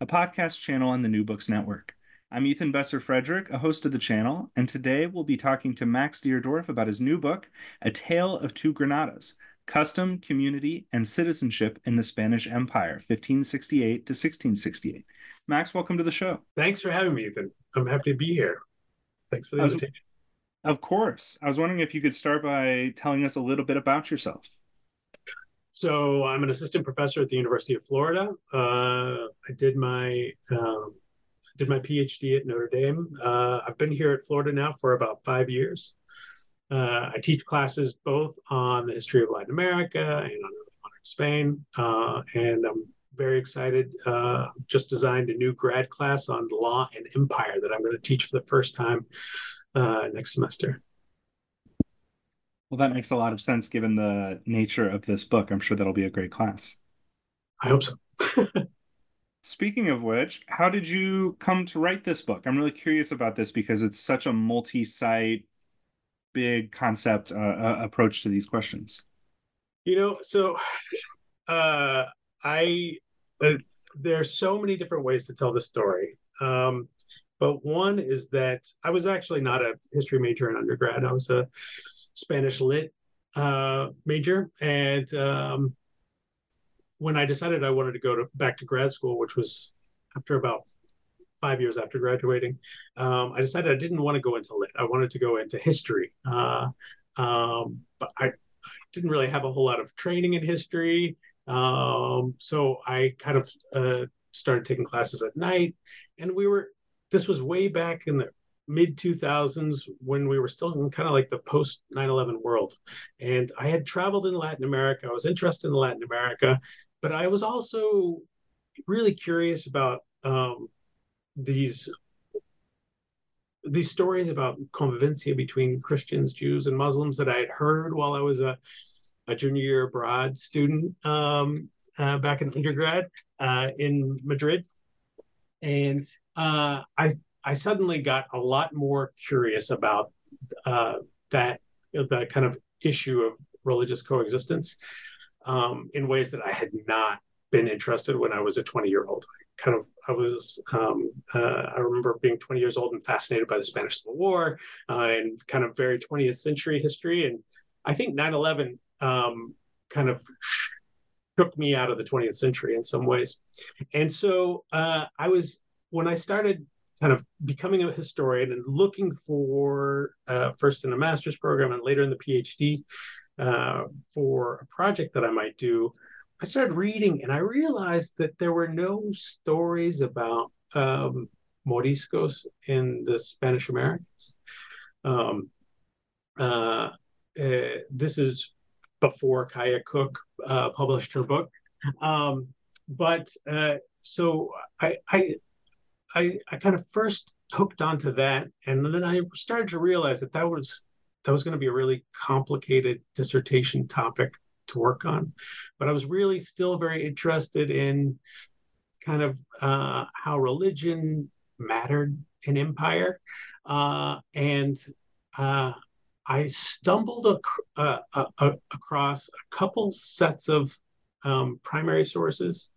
a podcast channel on the New Books Network. I'm Ethan Besser Fredrick, a host of the channel, and today we'll be talking to Max Deardorff about his new book, A Tale of Two Granadas Custom, Community, and Citizenship in the Spanish Empire, 1568 to 1668. Max, welcome to the show. Thanks for having me, Ethan. I'm happy to be here. Thanks for the invitation. Of course. I was wondering if you could start by telling us a little bit about yourself. So I'm an assistant professor at the University of Florida. Uh, I did my um, did my PhD at Notre Dame. Uh, I've been here at Florida now for about five years. Uh, I teach classes both on the history of Latin America and on modern Spain, uh, and I'm very excited. Uh, just designed a new grad class on law and empire that I'm going to teach for the first time uh, next semester. Well, that makes a lot of sense given the nature of this book. I'm sure that'll be a great class. I hope so. Speaking of which, how did you come to write this book? I'm really curious about this because it's such a multi-site, big concept uh, uh, approach to these questions. You know, so uh, I uh, there are so many different ways to tell the story. Um, but one is that I was actually not a history major in undergrad. I was a Spanish lit uh, major, and um, when I decided I wanted to go to back to grad school, which was after about five years after graduating, um, I decided I didn't want to go into lit. I wanted to go into history. Uh, um, but I, didn't really have a whole lot of training in history. Um, so I kind of uh, started taking classes at night, and we were. This was way back in the mid 2000s when we were still in kind of like the post 9/11 world, and I had traveled in Latin America. I was interested in Latin America, but I was also really curious about um, these these stories about convivencia between Christians, Jews, and Muslims that I had heard while I was a, a junior year abroad student um, uh, back in undergrad uh, in Madrid, and uh, I I suddenly got a lot more curious about uh, that the kind of issue of religious coexistence um, in ways that I had not been interested when I was a 20 year old. Kind of, I was, um, uh, I remember being 20 years old and fascinated by the Spanish Civil War uh, and kind of very 20th century history. And I think 9 11 um, kind of took me out of the 20th century in some ways. And so uh, I was, when I started kind of becoming a historian and looking for uh, first in a master's program and later in the PhD uh, for a project that I might do, I started reading and I realized that there were no stories about um, Moriscos in the Spanish Americas. Um, uh, uh, this is before Kaya Cook uh, published her book. Um, but uh, so I, I, I, I kind of first hooked onto that, and then I started to realize that that was that was going to be a really complicated dissertation topic to work on. But I was really still very interested in kind of uh, how religion mattered in empire, uh, and uh, I stumbled ac- uh, across a couple sets of um, primary sources.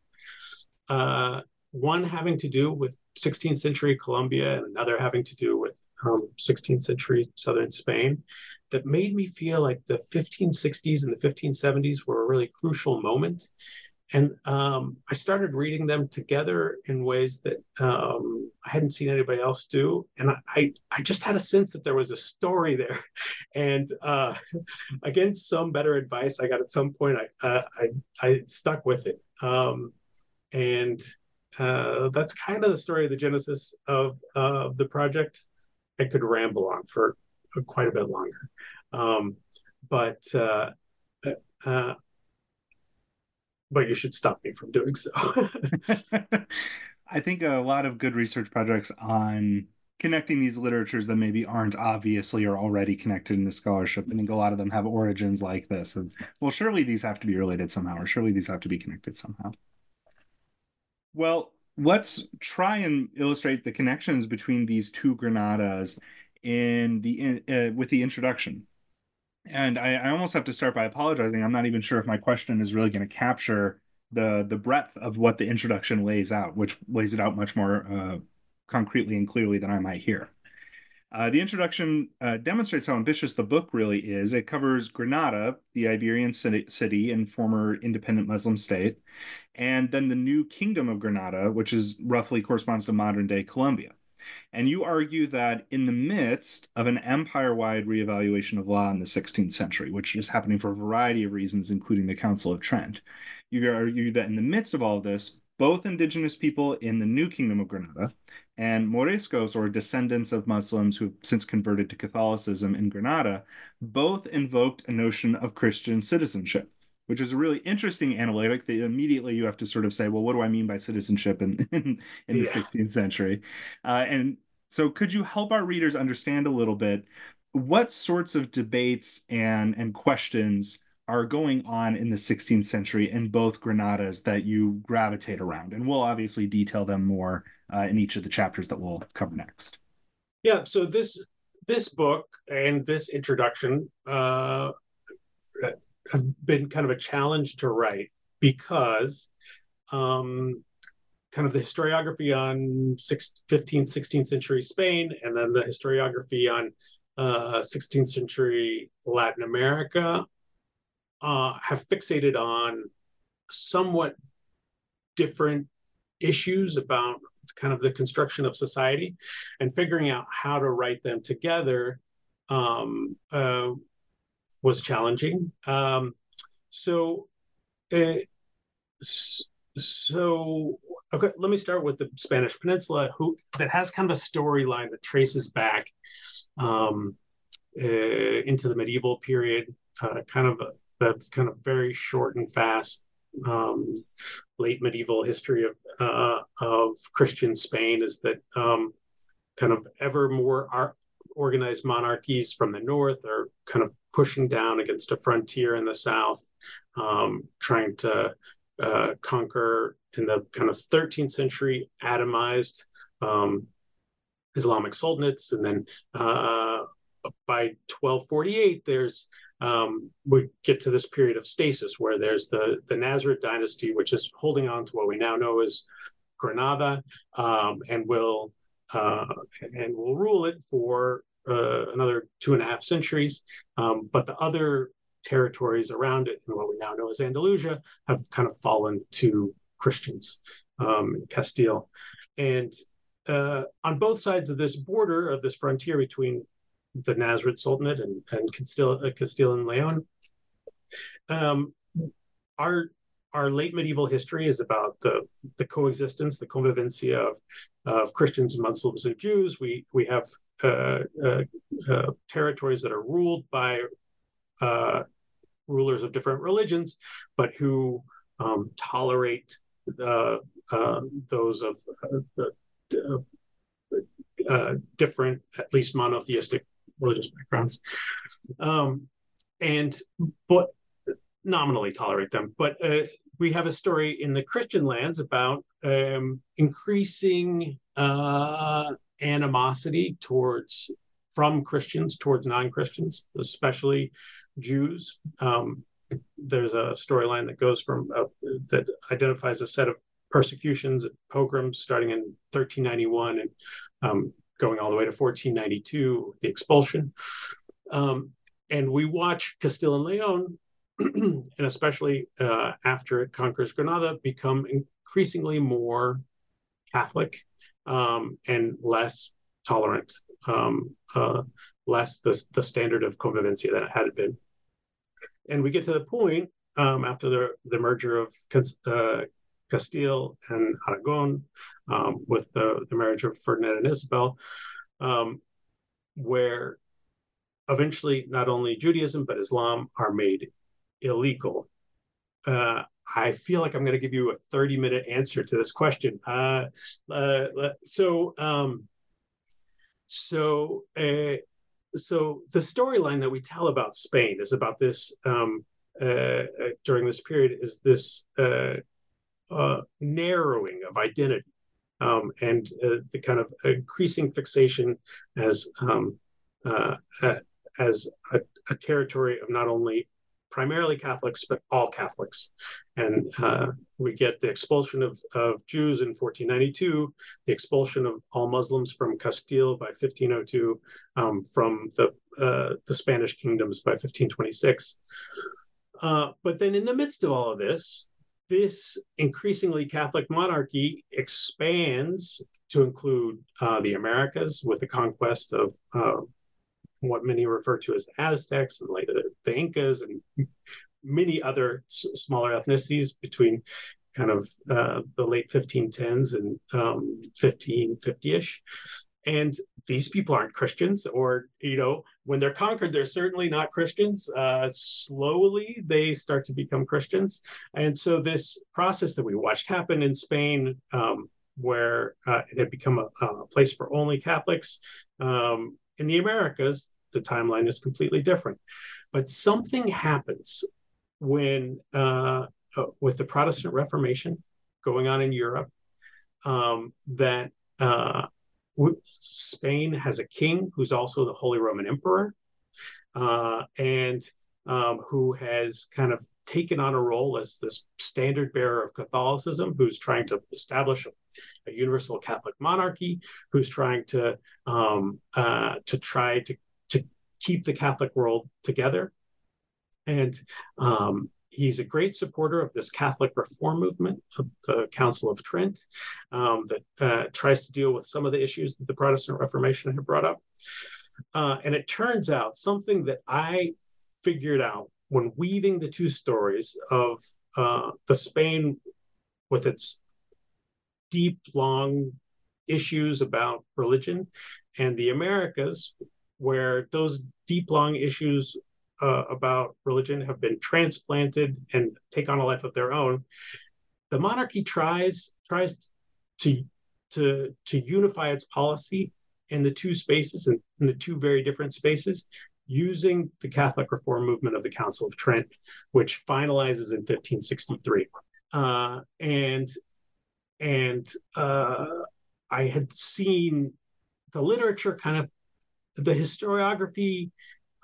Uh, one having to do with 16th century Colombia, and another having to do with um, 16th century southern Spain, that made me feel like the 1560s and the 1570s were a really crucial moment. And um, I started reading them together in ways that um, I hadn't seen anybody else do, and I, I just had a sense that there was a story there, and uh, against some better advice I got at some point, I uh, I, I stuck with it, um, and uh, that's kind of the story of the genesis of the project. I could ramble on for quite a bit longer, um, but. Uh, uh, but you should stop me from doing so. I think a lot of good research projects on connecting these literatures that maybe aren't obviously or already connected in the scholarship. I think a lot of them have origins like this of, well, surely these have to be related somehow, or surely these have to be connected somehow. Well, let's try and illustrate the connections between these two Granadas in the uh, with the introduction and I, I almost have to start by apologizing. I'm not even sure if my question is really going to capture the the breadth of what the introduction lays out, which lays it out much more uh, concretely and clearly than I might hear. Uh, the introduction uh, demonstrates how ambitious the book really is. It covers Granada, the Iberian city and former independent Muslim state, and then the new Kingdom of Granada, which is roughly corresponds to modern day Colombia. And you argue that in the midst of an empire wide reevaluation of law in the 16th century, which is happening for a variety of reasons, including the Council of Trent, you argue that in the midst of all of this, both indigenous people in the New Kingdom of Granada and Moriscos, or descendants of Muslims who have since converted to Catholicism in Granada, both invoked a notion of Christian citizenship which is a really interesting analytic that immediately you have to sort of say, well, what do I mean by citizenship in in, in yeah. the 16th century? Uh, and so, could you help our readers understand a little bit what sorts of debates and and questions are going on in the 16th century in both Granadas that you gravitate around? And we'll obviously detail them more uh, in each of the chapters that we'll cover next. Yeah. So this this book and this introduction uh, have been kind of a challenge to write because um, kind of the historiography on six, 15th, 16th century Spain, and then the historiography on uh, 16th century Latin America uh, have fixated on somewhat different issues about kind of the construction of society and figuring out how to write them together um, uh, was challenging. Um, so, uh, so okay, let me start with the Spanish Peninsula, who that has kind of a storyline that traces back um, uh, into the medieval period, uh, kind of the kind of very short and fast um, late medieval history of uh, of Christian Spain is that um, kind of ever more ar- organized monarchies from the north are kind of pushing down against a frontier in the south, um, trying to uh, conquer in the kind of 13th century atomized um, Islamic sultanates. And then uh, by 1248, there's um, we get to this period of stasis where there's the, the Nasrid dynasty, which is holding on to what we now know as Granada, um, and will uh, and will rule it for uh, another two and a half centuries. Um, but the other territories around it, and what we now know as Andalusia, have kind of fallen to Christians um, in Castile. And uh, on both sides of this border, of this frontier between the Nasrid Sultanate and, and Castile, uh, Castile and Leon, um, our our late medieval history is about the the coexistence, the convivencia of of Christians, Muslims, and Jews. We we have uh, uh, uh, territories that are ruled by rulers of different religions, but who um, tolerate those of different, at least monotheistic religious backgrounds. Um, and but nominally tolerate them. But uh, we have a story in the Christian lands about um, increasing uh, animosity towards from Christians towards non-Christians, especially Jews. Um, there's a storyline that goes from uh, that identifies a set of persecutions, pogroms starting in 1391 and um, going all the way to 1492, the expulsion. Um, and we watch Castile and Leon, and especially uh, after it conquers Granada, become increasingly more Catholic um, and less tolerant, um, uh, less the, the standard of convivencia that it had been. And we get to the point um, after the, the merger of uh, Castile and Aragon um, with the, the marriage of Ferdinand and Isabel, um, where eventually not only Judaism but Islam are made illegal. Uh, I feel like I'm going to give you a 30 minute answer to this question. Uh, uh, so, um, so, uh, so the storyline that we tell about Spain is about this um, uh, uh, during this period is this narrowing of identity um, and the kind of increasing fixation as um, as a, a territory of not only primarily Catholics, but all Catholics. And uh, we get the expulsion of, of Jews in 1492, the expulsion of all Muslims from Castile by 1502, um, from the, uh, the Spanish kingdoms by 1526. Uh, but then in the midst of all of this, this increasingly Catholic monarchy expands to include uh, the Americas with the conquest of uh, what many refer to as the Aztecs and later the Incas and many other s- smaller ethnicities between kind of uh, the late 1510s and um, 1550ish. And these people aren't Christians, or, you know, when they're conquered, they're certainly not Christians. Uh, slowly, they start to become Christians. And so, this process that we watched happen in Spain, um, where uh, it had become a, a, place for only Catholics, um, in the Americas, the timeline is completely different. But something happens when, uh, uh, with the Protestant Reformation going on in Europe, um, that uh, Spain has a king who's also the Holy Roman Emperor, uh, and um, who has kind of taken on a role as this standard bearer of Catholicism, who's trying to establish a, a universal Catholic monarchy, who's trying to um, uh, to try to to keep the Catholic world together, and um, he's a great supporter of this Catholic reform movement of the Council of Trent um, that uh, tries to deal with some of the issues that the Protestant Reformation had brought up. Uh, and it turns out something that I figured out when weaving the two stories of uh, the Spain with its deep, long issues about religion and the Americas, where those deep, long issues uh, about religion have been transplanted and take on a life of their own. The monarchy tries tries to to to unify its policy in the two spaces and in the two very different spaces using the Catholic reform movement of the Council of Trent, which finalizes in 1563. Uh, and and uh, I had seen the literature kind of the historiography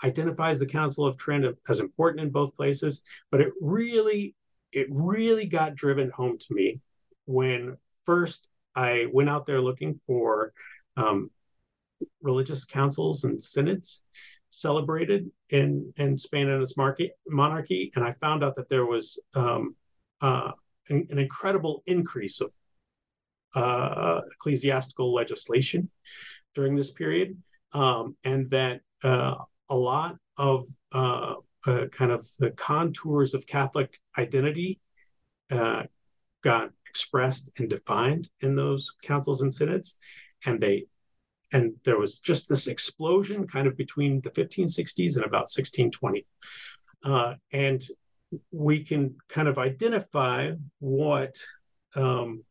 identifies the Council of Trent as important in both places, but it really it really got driven home to me when first I went out there looking for um, religious councils and synods celebrated in in Spain and its market, monarchy, and I found out that there was um, uh, an, an, incredible increase of uh, ecclesiastical legislation during this period, um, and that uh, a lot of uh, uh, kind of the contours of Catholic identity uh, got expressed and defined in those councils and synods, and they and there was just this explosion kind of between the 1560s and about 1620 uh, and we can kind of identify what um,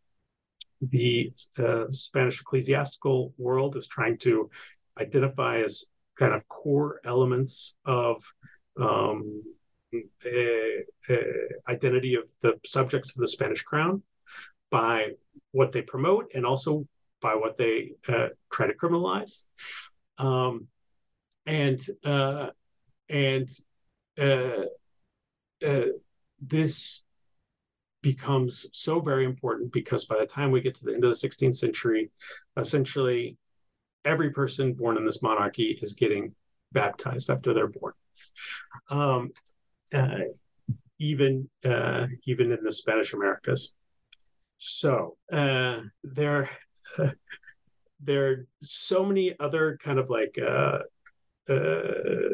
the uh, spanish ecclesiastical world is trying to identify as kind of core elements of um, uh, uh, identity of the subjects of the Spanish crown by what they promote and also by what they uh, try to criminalize. Um, and uh, and uh, uh, this becomes so very important because by the time we get to the end of the 16th century, essentially every person born in this monarchy is getting baptized after they're born. Um, uh, even uh, even in the Spanish Americas. So uh, there there are so many other kind of like uh, uh,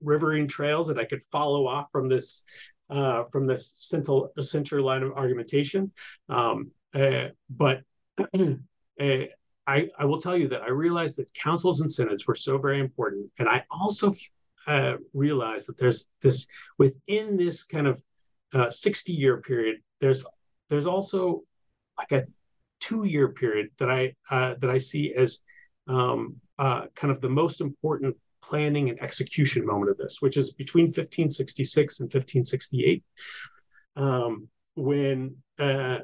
riverine trails that I could follow off from this uh, from this central central line of argumentation. Um, but I, I will tell you that I realized that councils and synods were so very important, and I also uh, realized that there's this within this kind of uh, 60 year period. There's there's also like a two year period that I uh, that I see as um, uh, kind of the most important planning and execution moment of this, which is between 1566 and 1568, um, when uh,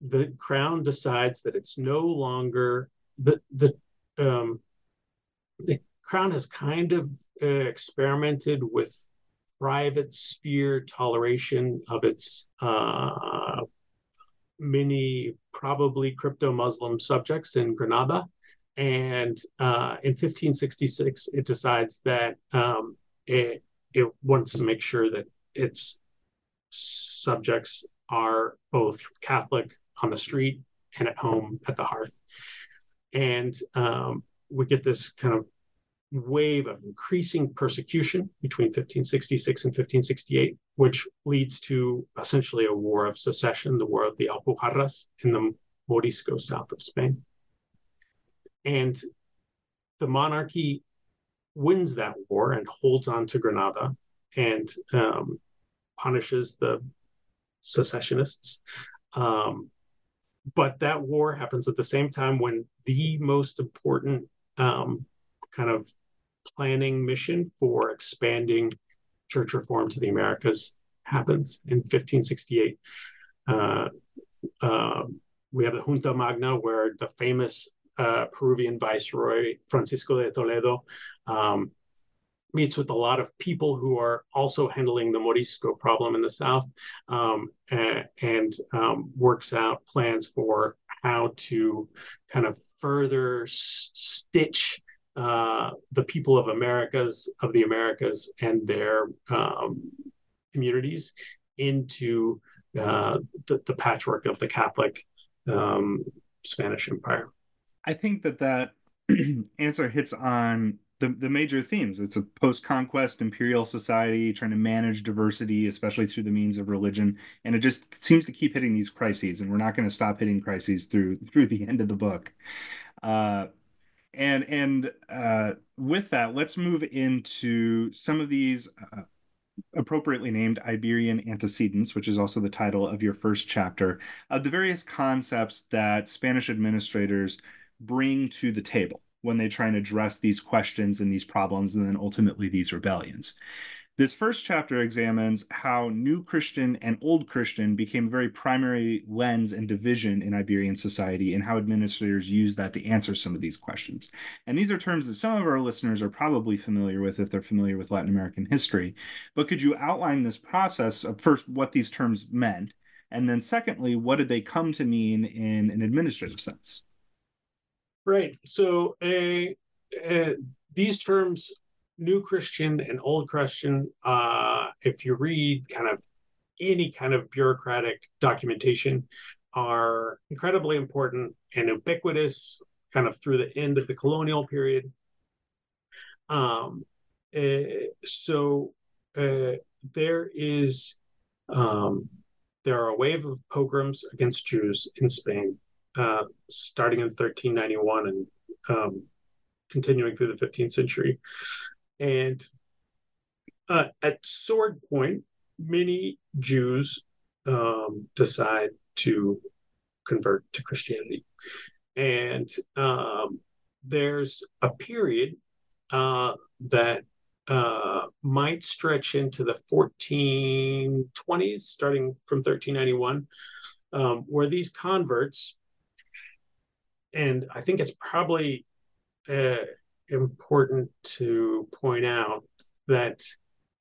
the crown decides that it's no longer the the um, the crown has kind of uh, experimented with private sphere toleration of its uh, many probably crypto Muslim subjects in Granada. And uh, in 1566, it decides that um, it, it wants to make sure that its subjects are both Catholic on the street and at home at the hearth. And um, we get this kind of wave of increasing persecution between 1566 and 1568, which leads to essentially a war of secession, the War of the Alpujarras in the Morisco south of Spain. And the monarchy wins that war and holds on to Granada and um, punishes the secessionists. Um, but that war happens at the same time when the most important um, kind of planning mission for expanding church reform to the Americas happens in 1568. Uh, uh, we have the Junta Magna, where the famous uh, Peruvian Viceroy Francisco de Toledo um, meets with a lot of people who are also handling the Morisco problem in the south um, and, and um, works out plans for how to kind of further s- stitch uh, the people of Americas of the Americas and their um, communities into uh, the, the, patchwork of the Catholic um, Spanish Empire. I think that that answer hits on the, the major themes. It's a post conquest imperial society trying to manage diversity, especially through the means of religion. And it just seems to keep hitting these crises, and we're not going to stop hitting crises through through the end of the book. Uh, and and uh, with that, let's move into some of these uh, appropriately named Iberian antecedents, which is also the title of your first chapter, of the various concepts that Spanish administrators bring to the table when they try and address these questions and these problems and then ultimately these rebellions. This first chapter examines how New Christian and Old Christian became a very primary lens and division in Iberian society and how administrators use that to answer some of these questions. And these are terms that some of our listeners are probably familiar with if they're familiar with Latin American history. But could you outline this process of first what these terms meant? And then, secondly, what did they come to mean in an administrative sense? Right. So uh, uh, these terms, new Christian and old Christian, uh, if you read kind of any kind of bureaucratic documentation, are incredibly important and ubiquitous kind of through the end of the colonial period. Um, uh, so uh, there is um, there are a wave of pogroms against Jews in Spain uh, starting in 1391 and um, continuing through the 15th century. And uh, at sword point, many Jews um, decide to convert to Christianity. And um, there's a period uh, that uh, might stretch into the 1420s, starting from 1391, um, where these converts, and I think it's probably uh, important to point out that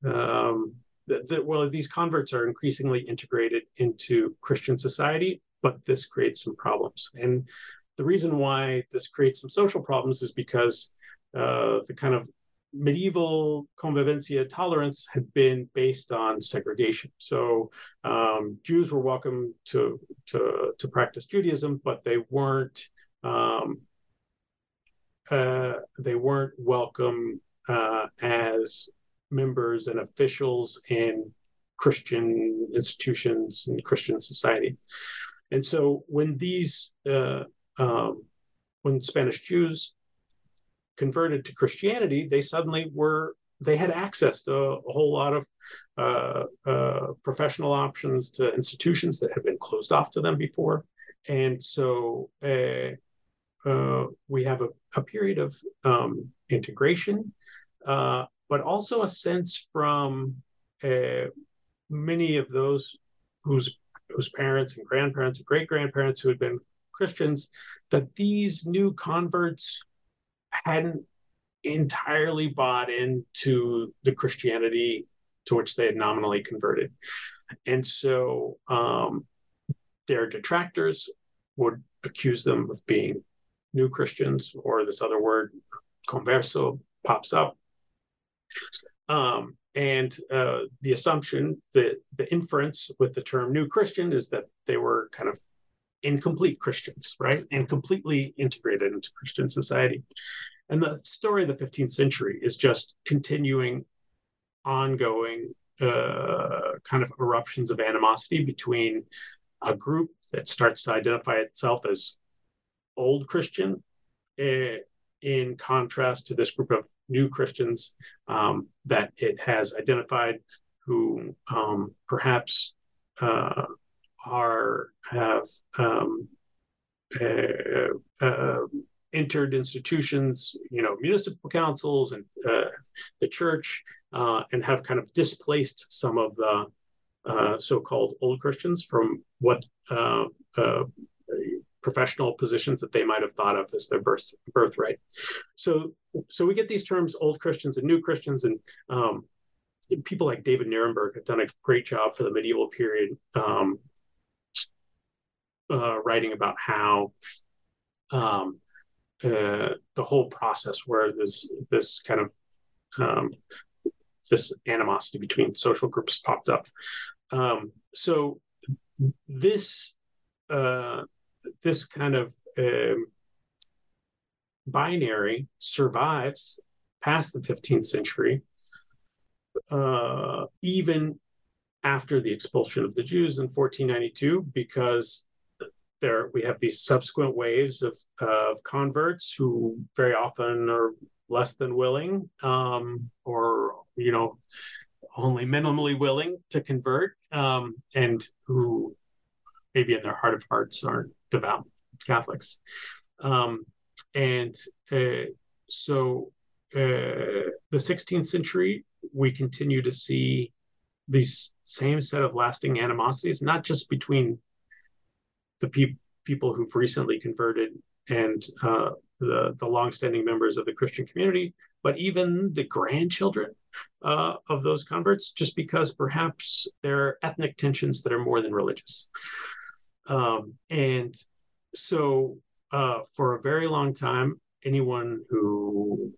um, that, that well, these converts are increasingly integrated into Christian society, but this creates some problems. And the reason why this creates some social problems is because uh, the kind of medieval convivencia tolerance had been based on segregation. So um, Jews were welcome to, to, to practice Judaism, but they weren't um, uh, they weren't welcome uh, as members and officials in Christian institutions and Christian society. And so when these uh, um, when Spanish Jews converted to Christianity, they suddenly were they had access to a, a whole lot of uh, uh, professional options to institutions that had been closed off to them before, and so uh, we have a, a period of um, integration, uh, but also a sense from uh, many of those whose whose parents and grandparents and great grandparents who had been Christians that these new converts hadn't entirely bought into the Christianity to which they had nominally converted. And so um, their detractors would accuse them of being new Christians, or this other word, converso, pops up. Um, and uh, the assumption, the, the inference with the term new Christian is that they were kind of incomplete Christians, right? And completely integrated into Christian society. And the story of the 15th century is just continuing ongoing uh, kind of eruptions of animosity between a group that starts to identify itself as old Christian, uh, in contrast to this group of new Christians um, that it has identified who um, perhaps uh, are have um, uh, uh, entered institutions, you know, municipal councils and uh, the church, uh, and have kind of displaced some of the uh, so-called old Christians from what professional positions that they might have thought of as their birth birthright. So, so we get these terms, old Christians and new Christians, and um, people like David Nirenberg have done a great job for the medieval period um, uh, writing about how um, uh, the whole process where this this kind of um, this animosity between social groups popped up. Um, so this uh, this kind of um, binary survives past the 15th century, uh, even after the expulsion of the Jews in 1492, because there we have these subsequent waves of, of converts who very often are less than willing um, or you know only minimally willing to convert um, and who maybe in their heart of hearts aren't devout catholics um, and uh, so uh, the 16th century we continue to see these same set of lasting animosities not just between the pe- people who've recently converted and uh, the the longstanding members of the Christian community, but even the grandchildren uh, of those converts, just because perhaps there are ethnic tensions that are more than religious. Um, and so, uh, for a very long time, anyone who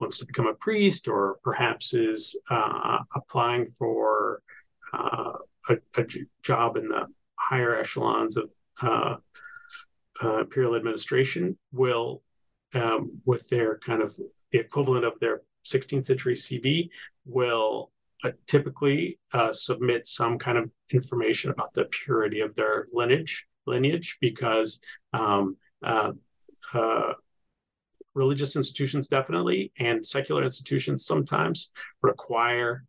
wants to become a priest or perhaps is uh, applying for uh, a, job in the higher echelons of uh, uh, imperial administration will, um, with their kind of the equivalent of their 16th century CV, will typically uh, submit some kind of information about the purity of their lineage lineage because um, uh, uh, religious institutions definitely and secular institutions sometimes require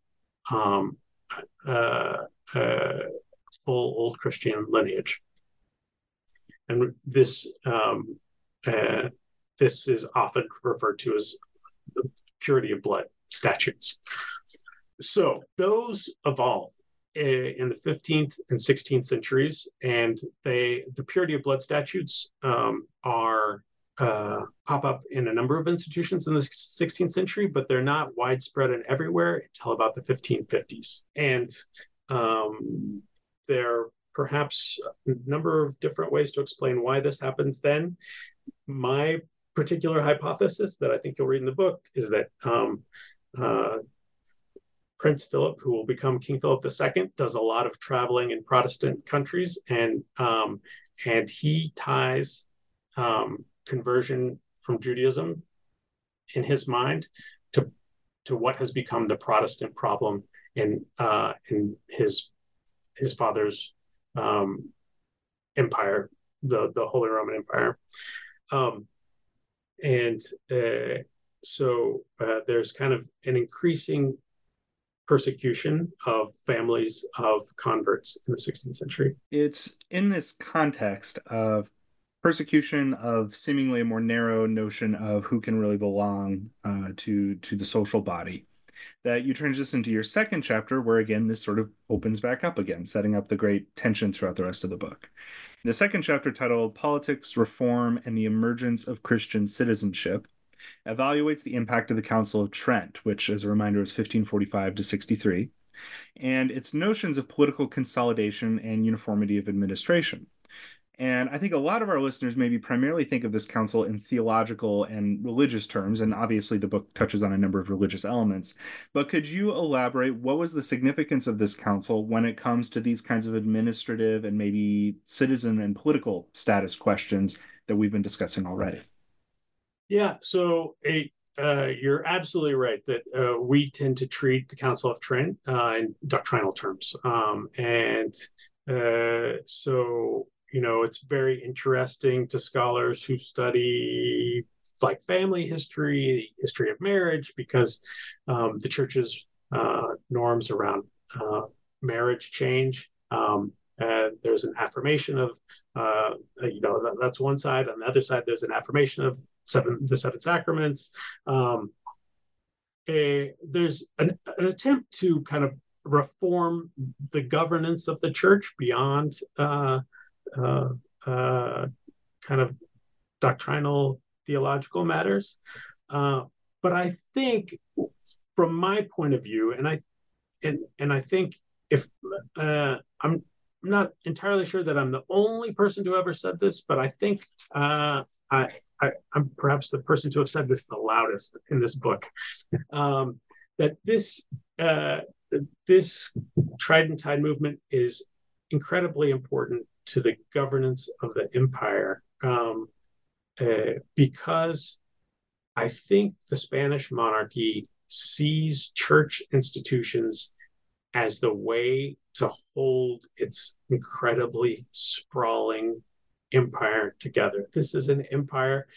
um, uh, uh, full old Christian lineage and this um, uh, this is often referred to as the purity of blood statutes. So those evolve in the 15th and 16th centuries, and they the purity of blood statutes um, are uh, pop up in a number of institutions in the 16th century, but they're not widespread and everywhere until about the 1550s. And um, there are perhaps a number of different ways to explain why this happens then. My particular hypothesis that I think you'll read in the book is that um, uh, Prince Philip, who will become King Philip II, does a lot of traveling in Protestant countries, and um, and he ties um, conversion from Judaism in his mind to to what has become the Protestant problem in uh, in his his father's um, empire, the the Holy Roman Empire, um, and uh, so uh, there's kind of an increasing persecution of families of converts in the 16th century. It's in this context of persecution of seemingly a more narrow notion of who can really belong uh, to to the social body that you transition to your second chapter where again this sort of opens back up again setting up the great tension throughout the rest of the book the second chapter titled politics reform and the emergence of christian citizenship evaluates the impact of the council of trent which as a reminder is 1545 to 63 and its notions of political consolidation and uniformity of administration and I think a lot of our listeners maybe primarily think of this council in theological and religious terms. And obviously, the book touches on a number of religious elements. But could you elaborate what was the significance of this council when it comes to these kinds of administrative and maybe citizen and political status questions that we've been discussing already? Yeah. So, a uh, you're absolutely right that uh, we tend to treat the Council of Trent uh, in doctrinal terms. Um, and uh, so you know it's very interesting to scholars who study like family history the history of marriage because um, the church's uh, norms around uh, marriage change um, there's an affirmation of uh, you know that, that's one side on the other side there's an affirmation of seven the seven sacraments um, a, there's an, an attempt to kind of reform the governance of the church beyond uh, uh, uh, kind of doctrinal theological matters. Uh, but I think, from my point of view, and I and and I think if uh, I'm not entirely sure that I'm the only person to ever said this, but I think uh, I, I am perhaps the person to have said this the loudest in this book. Um, that this uh, this Tridentine movement is incredibly important to the governance of the empire um, uh, because I think the Spanish monarchy sees church institutions as the way to hold its incredibly sprawling empire together. This is an empire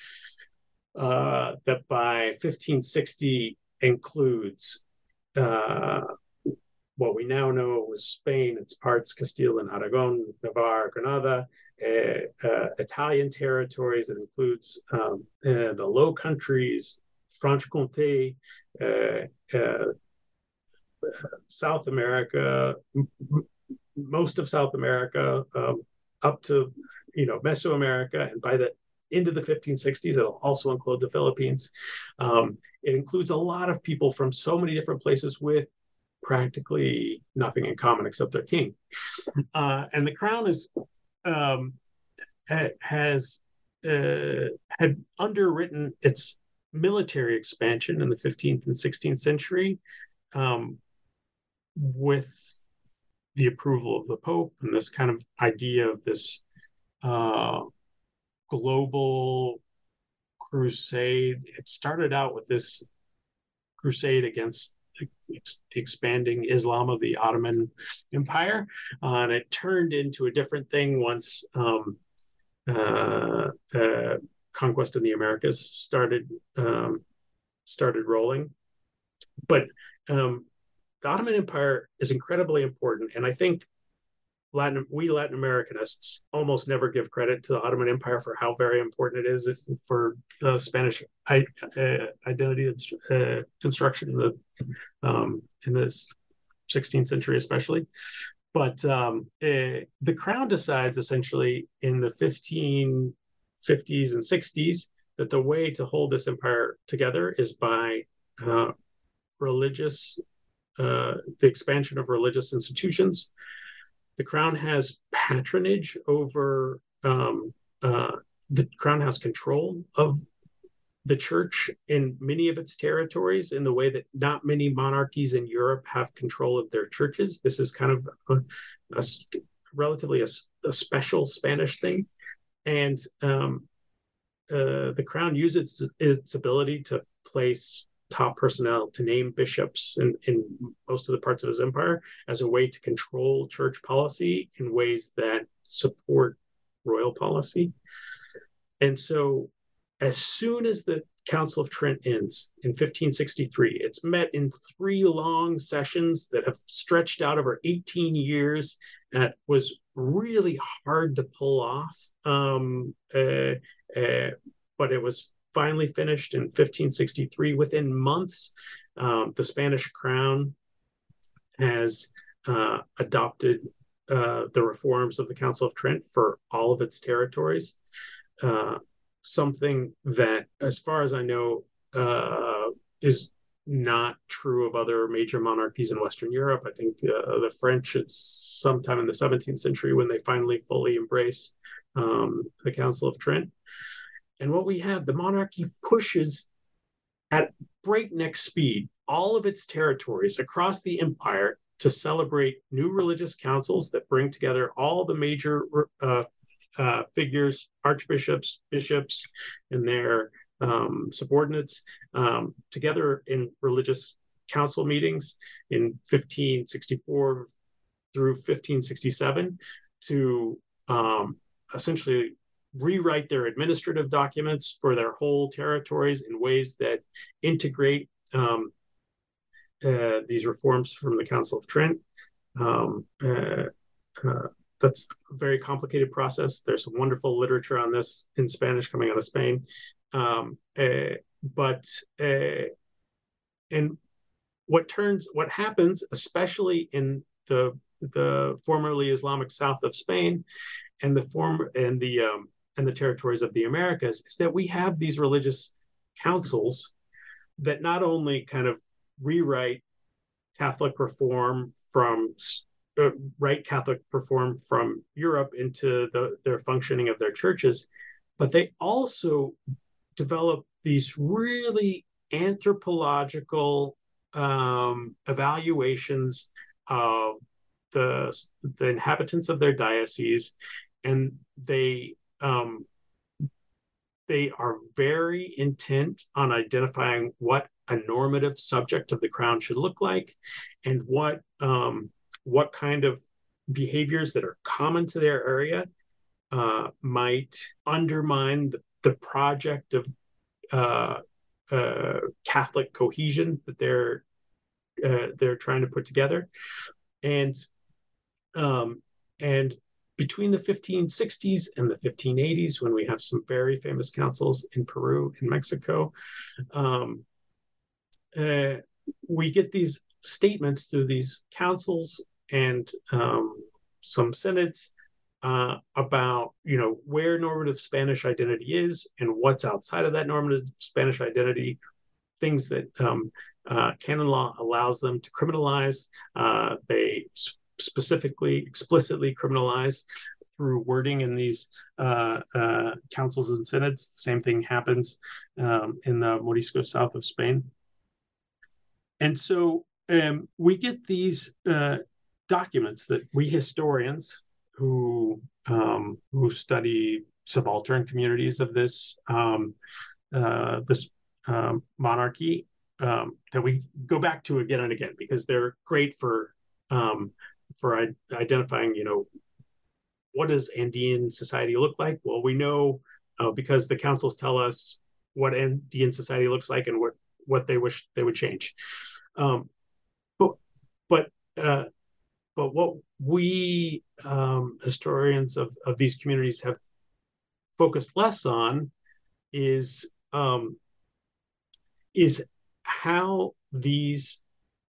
uh, that by 1560 includes uh, what we now know was Spain, its parts Castile and Aragon, Navarre, Granada, uh, uh, Italian territories. It includes um, uh, the Low Countries, Franche-Comté, uh, uh, South America, most of South America, um, up to you know Mesoamerica, and by the into the 1560s, it'll also include the Philippines. Um, it includes a lot of people from so many different places with practically nothing in common except their king. Uh, and the crown is um, has uh, had underwritten its military expansion in the 15th and 16th century um, with the approval of the Pope and this kind of idea of this uh, global crusade. It started out with this crusade against the expanding Islam of the Ottoman Empire, uh, and it turned into a different thing once um, uh, uh, conquest in the Americas started um, started rolling. But um, the Ottoman Empire is incredibly important, and I think Latin we Latin Americanists almost never give credit to the Ottoman Empire for how very important it is for uh, Spanish I, uh, identity uh, construction in the um, in this 16th century, especially. But um, uh, the crown decides essentially in the 1550s and 60s that the way to hold this empire together is by uh, religious, uh, the expansion of religious institutions the crown has patronage over um, uh, the crown has control of the church in many of its territories in the way that not many monarchies in Europe have control of their churches. This is kind of a, a relatively a, a, special Spanish thing, and um, uh, the crown uses its, its ability to place top personnel to name bishops in, in most of the parts of his empire as a way to control church policy in ways that support royal policy. And so, as soon as the Council of Trent ends in 1563, it's met in three long sessions that have stretched out over 18 years. It was really hard to pull off. Um, uh, uh, but it was finally finished in 1563. Within months, um, the Spanish crown has uh, adopted uh, the reforms of the Council of Trent for all of its territories. Uh, something that, as far as I know, uh, is not true of other major monarchies in Western Europe. I think uh, the French, it's sometime in the 17th century when they finally fully embrace um, the Council of Trent. And what we have, the monarchy pushes at breakneck speed all of its territories across the empire to celebrate new religious councils that bring together all the major uh, uh, figures, archbishops, bishops, and their um, subordinates um, together in religious council meetings in 1564 through 1567 to um, essentially rewrite their administrative documents for their whole territories in ways that integrate um, uh, these reforms from the Council of Trent. Um, uh, uh, that's a very complicated process. There's some wonderful literature on this in Spanish coming out of Spain. Um, uh, but uh, and what turns what happens, especially in the the formerly Islamic south of Spain, and the form and the um, and the territories of the Americas is that we have these religious councils that not only kind of rewrite Catholic reform from uh, right Catholic reform from Europe into the, their functioning of their churches, but they also develop these really anthropological um, evaluations of the the inhabitants of their diocese, and they um, they are very intent on identifying what a normative subject of the crown should look like and what um, what kind of behaviors that are common to their area uh, might undermine the, the project of uh, uh, Catholic cohesion that they're uh, they're trying to put together, and um, and between the 1560s and the 1580s, when we have some very famous councils in Peru and Mexico, um, uh, we get these statements through these councils and um, some synods uh, about you know where normative Spanish identity is and what's outside of that normative Spanish identity, things that um, uh, canon law allows them to criminalize. Uh, they specifically, explicitly criminalize through wording in these uh, uh, councils and synods. The same thing happens um, in the Morisco south of Spain. And so um, we get these uh, documents that we historians who um, who study subaltern communities of this um, uh, this um, monarchy um, that we go back to again and again because they're great for um, for identifying, you know, what does Andean society look like? Well, we know uh, because the councils tell us what Andean society looks like and what what they wish they would change. Um, but but uh, but what we um, historians of, of these communities have focused less on is um, is how these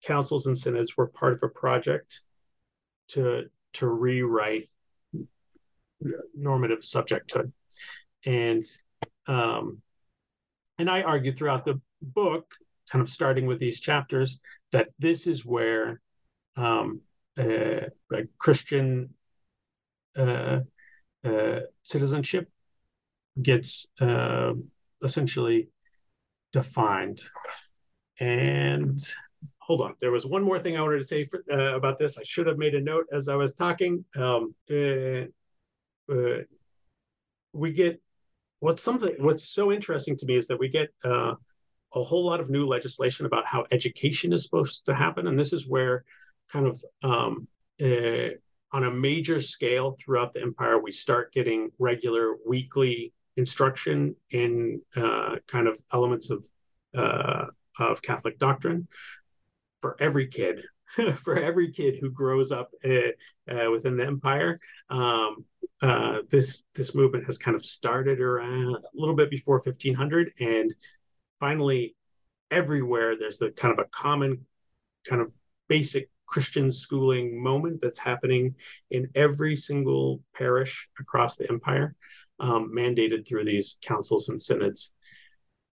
councils and synods were part of a project to to rewrite normative subjecthood and um, and I argue throughout the book, kind of starting with these chapters, that this is where um, Christian uh, uh, citizenship gets uh, essentially defined. And hold on, there was one more thing I wanted to say for, uh, about this. I should have made a note as I was talking. Um, uh, we get what's something what's so interesting to me is that we get uh, a whole lot of new legislation about how education is supposed to happen, and this is where kind of um, uh, on a major scale throughout the empire, we start getting regular weekly instruction in uh, kind of elements of uh, of Catholic doctrine for every kid, for every kid who grows up uh, uh, within the empire. Um, uh, this this movement has kind of started around a little bit before 1500, and finally, everywhere there's the kind of a common, kind of basic Christian schooling moment that's happening in every single parish across the empire, um, mandated through these councils and synods.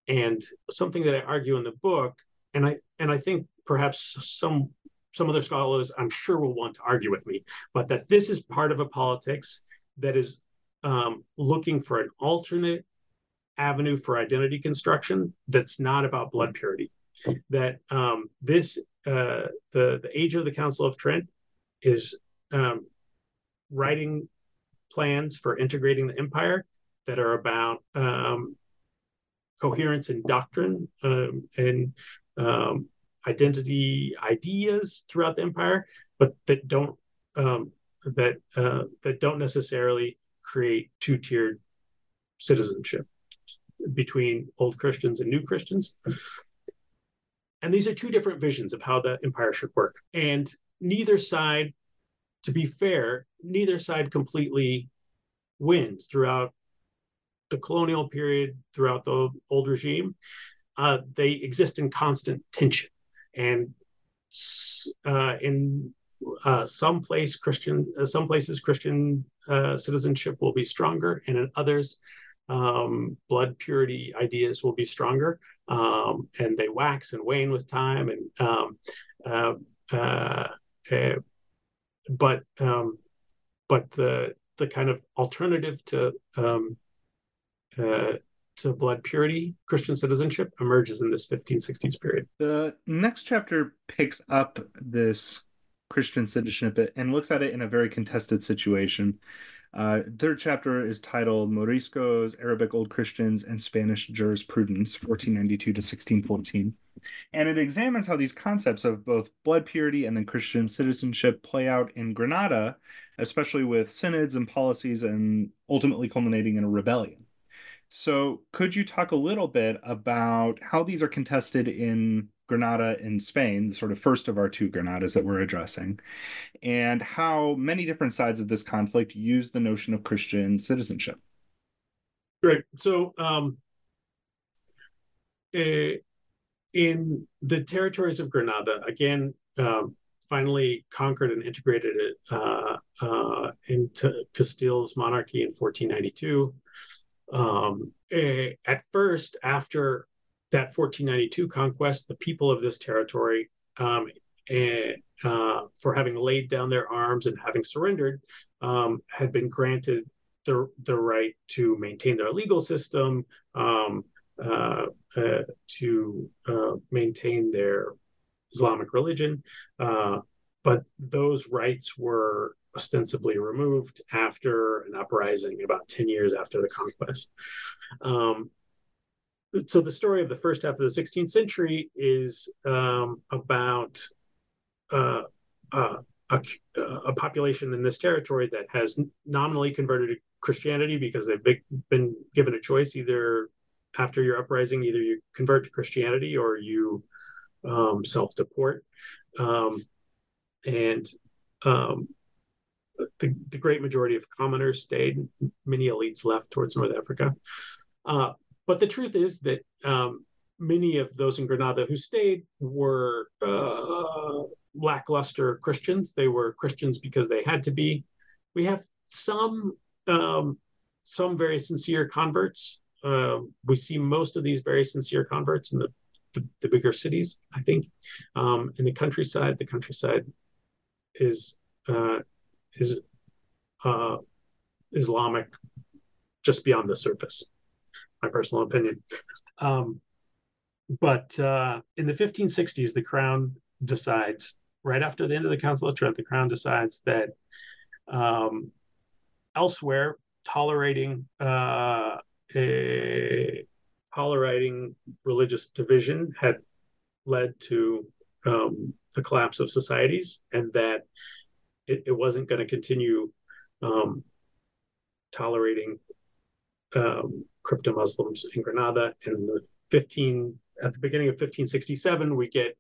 And something that I argue in the book, and I and I think perhaps some some other scholars I'm sure will want to argue with me, but that this is part of a politics that is um, looking for an alternate avenue for identity construction that's not about blood purity. That um, this uh, the the age of the Council of Trent is um, writing plans for integrating the empire that are about um, coherence in doctrine um, and um, identity ideas throughout the empire, but that don't um, that uh, that don't necessarily create two tiered citizenship between old Christians and new Christians. And these are two different visions of how the empire should work. And neither side, to be fair, neither side completely wins throughout the colonial period, throughout the old regime. Uh, they exist in constant tension. And uh, in uh, some place Christian, uh, some places Christian uh, citizenship will be stronger, and in others, um, blood purity ideas will be stronger, um, and they wax and wane with time. And um, uh, uh, uh, but um, but the the kind of alternative to um, to blood purity, Christian citizenship emerges in this 1560s period. The next chapter picks up this Christian citizenship and looks at it in a very contested situation. Uh, third chapter is titled Moriscos, Arabic Old Christians, and Spanish Jurisprudence, 1492 to 1614. And it examines how these concepts of both blood purity and then Christian citizenship play out in Granada, especially with synods and policies, and ultimately culminating in a rebellion. So, could you talk a little bit about how these are contested in Granada in Spain, the sort of first of our two Granadas that we're addressing, and how many different sides of this conflict use the notion of Christian citizenship. Right. So, um, uh, in the territories of Granada, again, um, finally conquered and integrated it uh, uh, into Castile's monarchy in 1492. Um, uh, at first, after that 1492 conquest, the people of this territory, um, and, uh, for having laid down their arms and having surrendered, um, had been granted the, the right to maintain their legal system, um, uh, uh, to maintain their Islamic religion. Uh, but those rights were ostensibly removed after an uprising about 10 years after the conquest. Um, so the story of the first half of the 16th century is um, about uh, uh, a, a, population in this territory that has nominally converted to Christianity because they've been given a choice either after your uprising, either you convert to Christianity or you um, self deport. Um, and um, the, the great majority of commoners stayed. Many elites left towards North Africa. Uh, but the truth is that um, many of those in Granada who stayed were uh, lackluster Christians. They were Christians because they had to be. We have some um, some very sincere converts. Uh, we see most of these very sincere converts in the the, the bigger cities. I think um, in the countryside, the countryside is uh, is uh, Islamic just beyond the surface. My personal opinion. Um, but uh, in the 1560s, the crown decides, right after the end of the Council of Trent, the crown decides that um, elsewhere, tolerating uh, a tolerating religious division had led to um, the collapse of societies, and that it, it wasn't going to continue um, tolerating um, crypto Muslims in Granada. In the 15 at the beginning of 1567, we get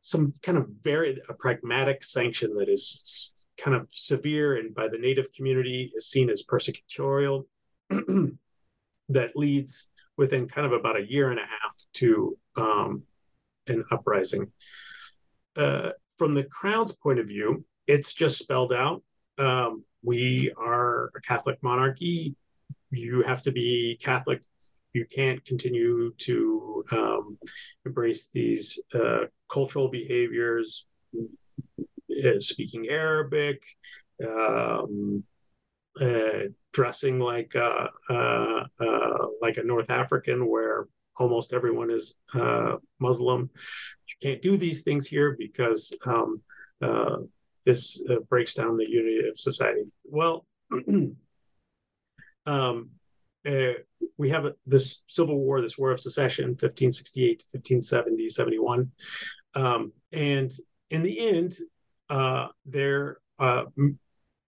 some kind of very a pragmatic sanction that is kind of severe and by the native community is seen as persecutorial that leads within kind of about a year and a half to um, an uprising. Uh, from the crown's point of view, it's just spelled out. Um, we are a Catholic monarchy. You have to be Catholic. You can't continue to um, embrace these uh, cultural behaviors, uh, speaking Arabic, um, uh, dressing like a, like a North African, where almost everyone is uh, Muslim. You can't do these things here because um, uh, this uh, breaks down the unity of society. Well, um, we have a, this civil war, this war of secession, 1568 to 1570, 71. Um, and in the end, there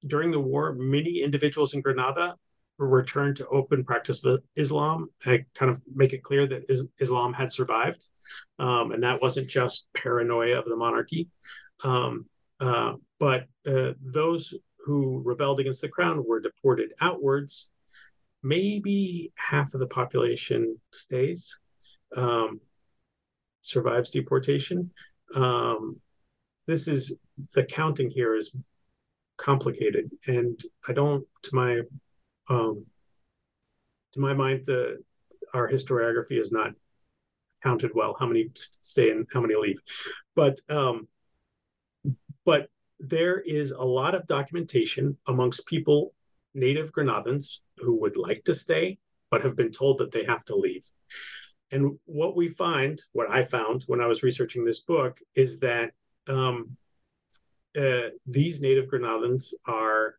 during the war, many individuals in Granada returned to open practice of Islam. I kind of make it clear that is, Islam had survived, um, and that wasn't just paranoia of the monarchy. Um, uh, but uh, those who rebelled against the crown were deported outwards. Maybe half of the population stays, um, survives deportation. Um, this is the counting here is complicated, and I don't, to my um, to my mind, the our historiography is not counted well. How many stay and how many leave, but um, but there is a lot of documentation amongst people, native Granadans, who would like to stay but have been told that they have to leave. And what we find, what I found when I was researching this book, is that um, uh, these native Granadans are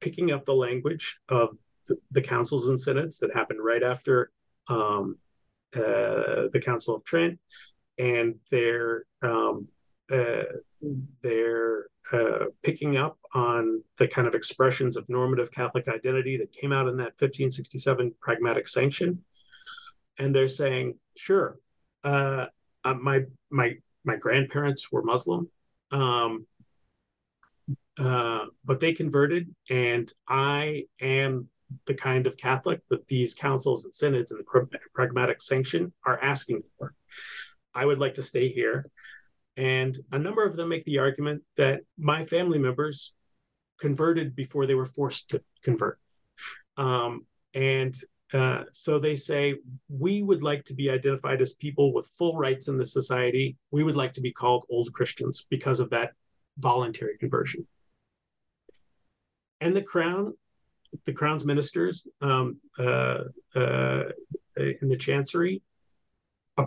picking up the language of the, the councils and synods that happened right after um, uh, the Council of Trent, and they're um, uh, they're uh, picking up on the kind of expressions of normative Catholic identity that came out in that 1567 pragmatic sanction, and they're saying, sure, uh, uh, my my my grandparents were Muslim. Um, uh, but they converted, and I am the kind of Catholic that these councils and synods and the pragmatic sanction are asking for. I would like to stay here. And a number of them make the argument that my family members converted before they were forced to convert. Um, and uh, so they say, we would like to be identified as people with full rights in the society. We would like to be called old Christians because of that voluntary conversion and the crown, the crown's ministers um, uh, uh, in the chancery uh,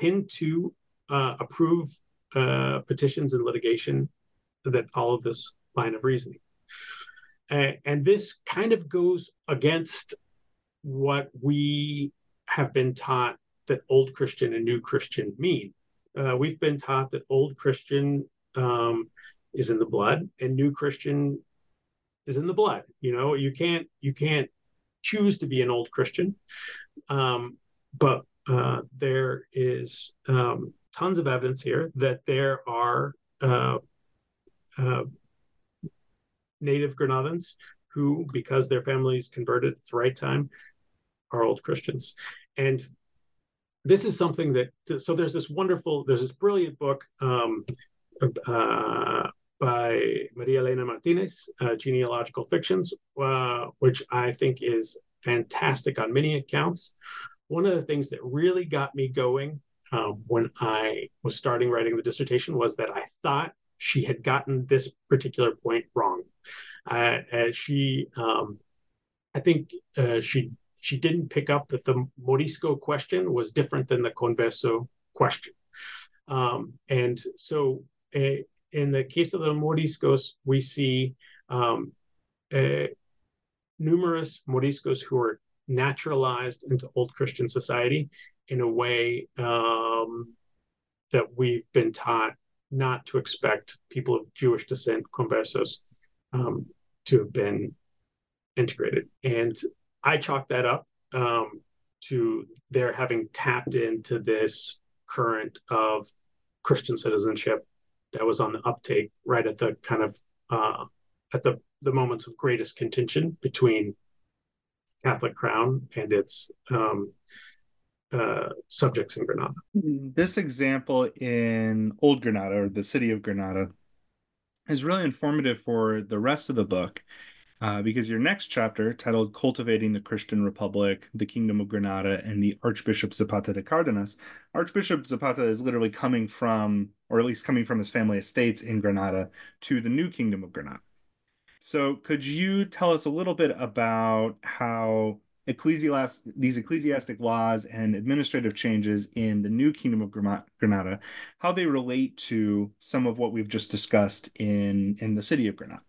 tend to uh, approve uh, petitions and litigation that follow this line of reasoning. and this kind of goes against what we have been taught that old Christian and new Christian mean. Uh, we've been taught that old Christian um, is in the blood and new christian is in the blood you know you can't you can't choose to be an old christian um, but uh, there is um, tons of evidence here that there are uh, uh, native Granadans who, because their families converted at the right time, are old Christians. And this is something that, so there's this wonderful, there's this brilliant book um, uh, by Maria Elena Martinez, uh, Genealogical Fictions, uh, which I think is fantastic on many accounts. One of the things that really got me going um, when I was starting writing the dissertation was that I thought she had gotten this particular point wrong. Uh, she, um, I think uh, she she didn't pick up that the Morisco question was different than the Converso question, um, and so uh, in the case of the Moriscos, we see um, uh, numerous Moriscos who are naturalized into Old Christian society in a way um, that we've been taught not to expect people of Jewish descent, conversos, um, to have been integrated. And I chalk that up um, to their having tapped into this current of Christian citizenship that was on the uptake right at the kind of uh, at the the moments of greatest contention between Catholic crown and its um, uh, subjects in Granada. This example in Old Granada or the city of Granada is really informative for the rest of the book uh, because your next chapter, titled Cultivating the Christian Republic, the Kingdom of Granada, and the Archbishop Zapata de Cardenas, Archbishop Zapata is literally coming from, or at least coming from his family estates in Granada, to the new Kingdom of Granada. So, could you tell us a little bit about how ecclesiast these ecclesiastic laws and administrative changes in the new kingdom of Granada, how they relate to some of what we've just discussed in in the city of Granada.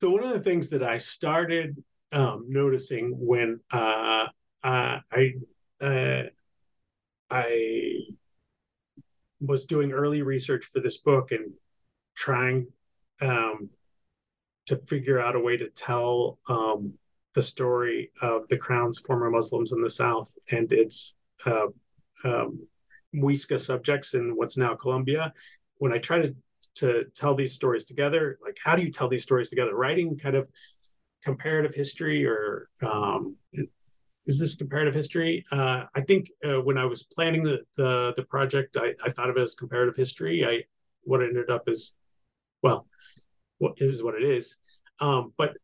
So one of the things that I started um, noticing when uh, uh, I uh, I was doing early research for this book and trying um, to figure out a way to tell um, the story of the crown's former Muslims in the South and its uh, um, Muisca subjects in what's now Colombia. When I try to to tell these stories together, like how do you tell these stories together? Writing kind of comparative history or um, is this comparative history? Uh, I think uh, when I was planning the the, the project, I, I, thought of it as comparative history. I what ended up is, well, what is what it is. Um, but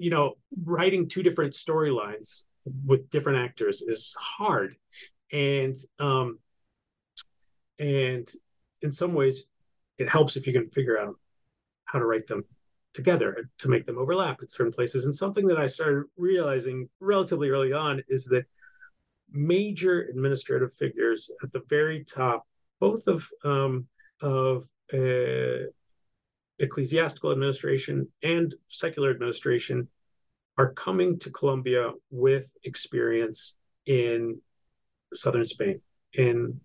you know, writing two different storylines with different actors is hard, and um, and in some ways, it helps if you can figure out how to write them together to make them overlap in certain places. And something that I started realizing relatively early on is that major administrative figures at the very top, both of um, of uh, ecclesiastical administration and secular administration are coming to Colombia with experience in southern Spain, in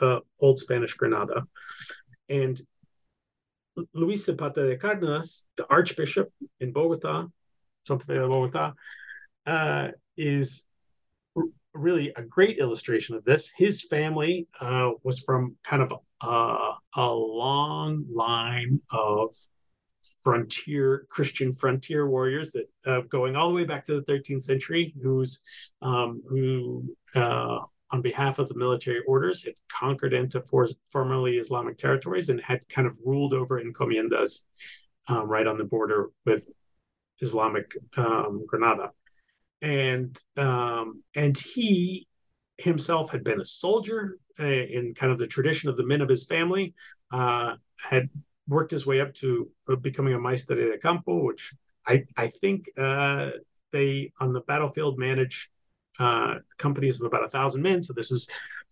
uh, Old Spanish Granada. And Luis Zapata de Cardenas, the Archbishop in Bogota, Santa Fe de Bogota, uh, is really a great illustration of this. His family uh, was from kind of a, a long line of frontier Christian frontier warriors that uh, going all the way back to the 13th century, who's um, who uh, on behalf of the military orders had conquered into for, formerly Islamic territories and had kind of ruled over encomiendas um, right on the border with Islamic um, Granada, and um, and he himself had been a soldier in kind of the tradition of the men of his family. Uh, had worked his way up to uh, becoming a maestre de campo, which I I think uh, they on the battlefield manage uh, companies of about a thousand men. So this is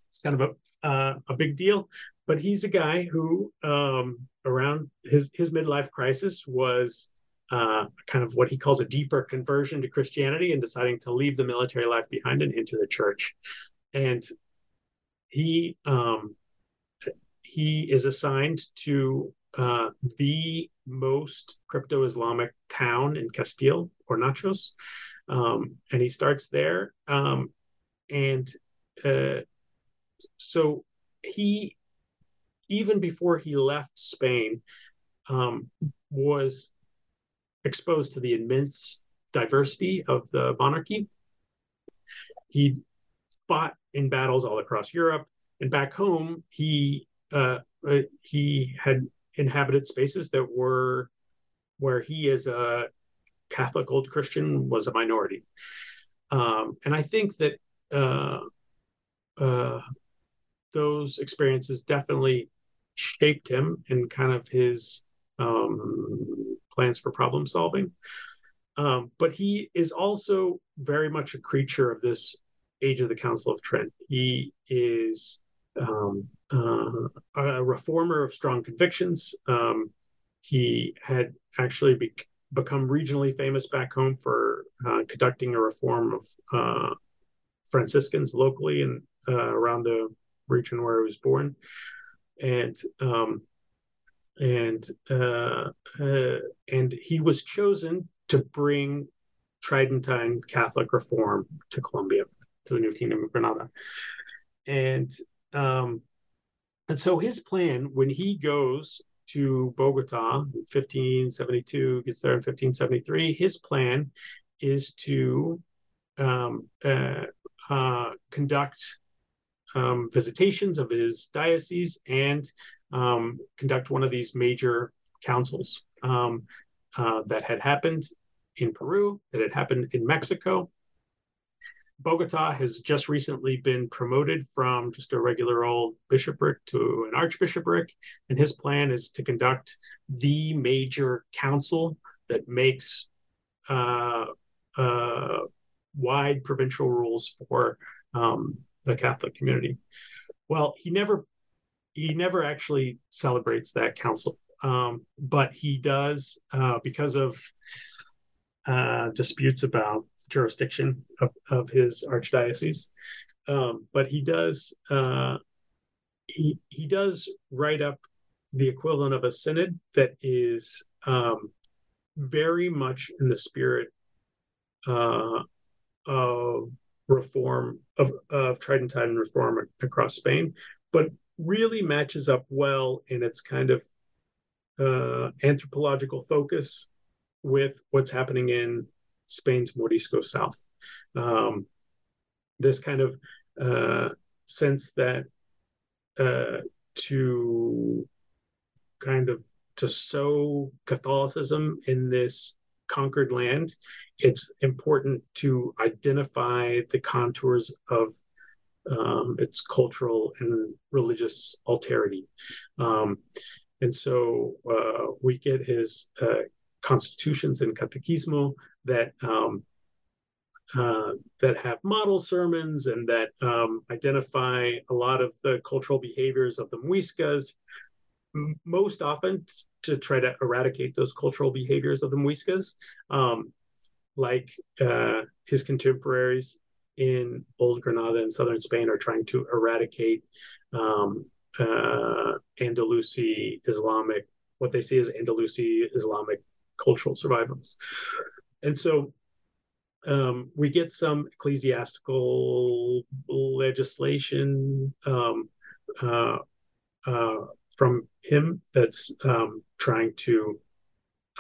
it's kind of a uh, a big deal. But he's a guy who um, around his his midlife crisis was uh, kind of what he calls a deeper conversion to Christianity and deciding to leave the military life behind and enter the church. And he um, he is assigned to uh, the most crypto Islamic town in Castile, Hornachos. Um, and he starts there. Um, and uh, so he, even before he left Spain, um, was exposed to the immense diversity of the monarchy. He fought in battles all across Europe, and back home he uh, uh, he had inhabited spaces that were where he, as a Catholic old Christian, was a minority. Um, and I think that uh, uh, those experiences definitely shaped him and kind of his um, plans for problem solving. Um, but he is also very much a creature of this age of the Council of Trent. He is um, uh, a reformer of strong convictions. Um, he had actually be- become regionally famous back home for uh, conducting a reform of uh, Franciscans locally and uh, around the region where he was born, and um, and uh, uh, and he was chosen to bring Tridentine Catholic reform to Colombia, to the New Kingdom of Granada, and um, and so his plan when he goes to Bogota in 1572, gets there in 1573, his plan is to um, uh, uh, conduct um, visitations of his diocese and um, conduct one of these major councils um, uh, that had happened in Peru, that had happened in Mexico. Bogota has just recently been promoted from just a regular old bishopric to an archbishopric, and his plan is to conduct the major council that makes uh, uh, wide provincial rules for um, the Catholic community. Well, he never he never actually celebrates that council, um, but he does uh, because of uh, disputes about jurisdiction of, of his archdiocese. Um, but he does uh, he he does write up the equivalent of a synod that is um, very much in the spirit uh, of reform of of Tridentine reform across Spain, but really matches up well in its kind of uh, anthropological focus with what's happening in Spain's Morisco South. Um, this kind of uh, sense that uh, to kind of to sow Catholicism in this conquered land, it's important to identify the contours of um, its cultural and religious alterity. Um, and so uh, we get his uh, constitutions and catequismo that um, uh, that have model sermons and that um, identify a lot of the cultural behaviors of the Muiscas, most often to try to eradicate those cultural behaviors of the Muiscas, um, like uh, his contemporaries in Old Granada and southern Spain are trying to eradicate um, uh, Andalusi Islamic, what they see as Andalusi Islamic cultural survivals. And so um, we get some ecclesiastical legislation um, uh, uh, from him that's um, trying to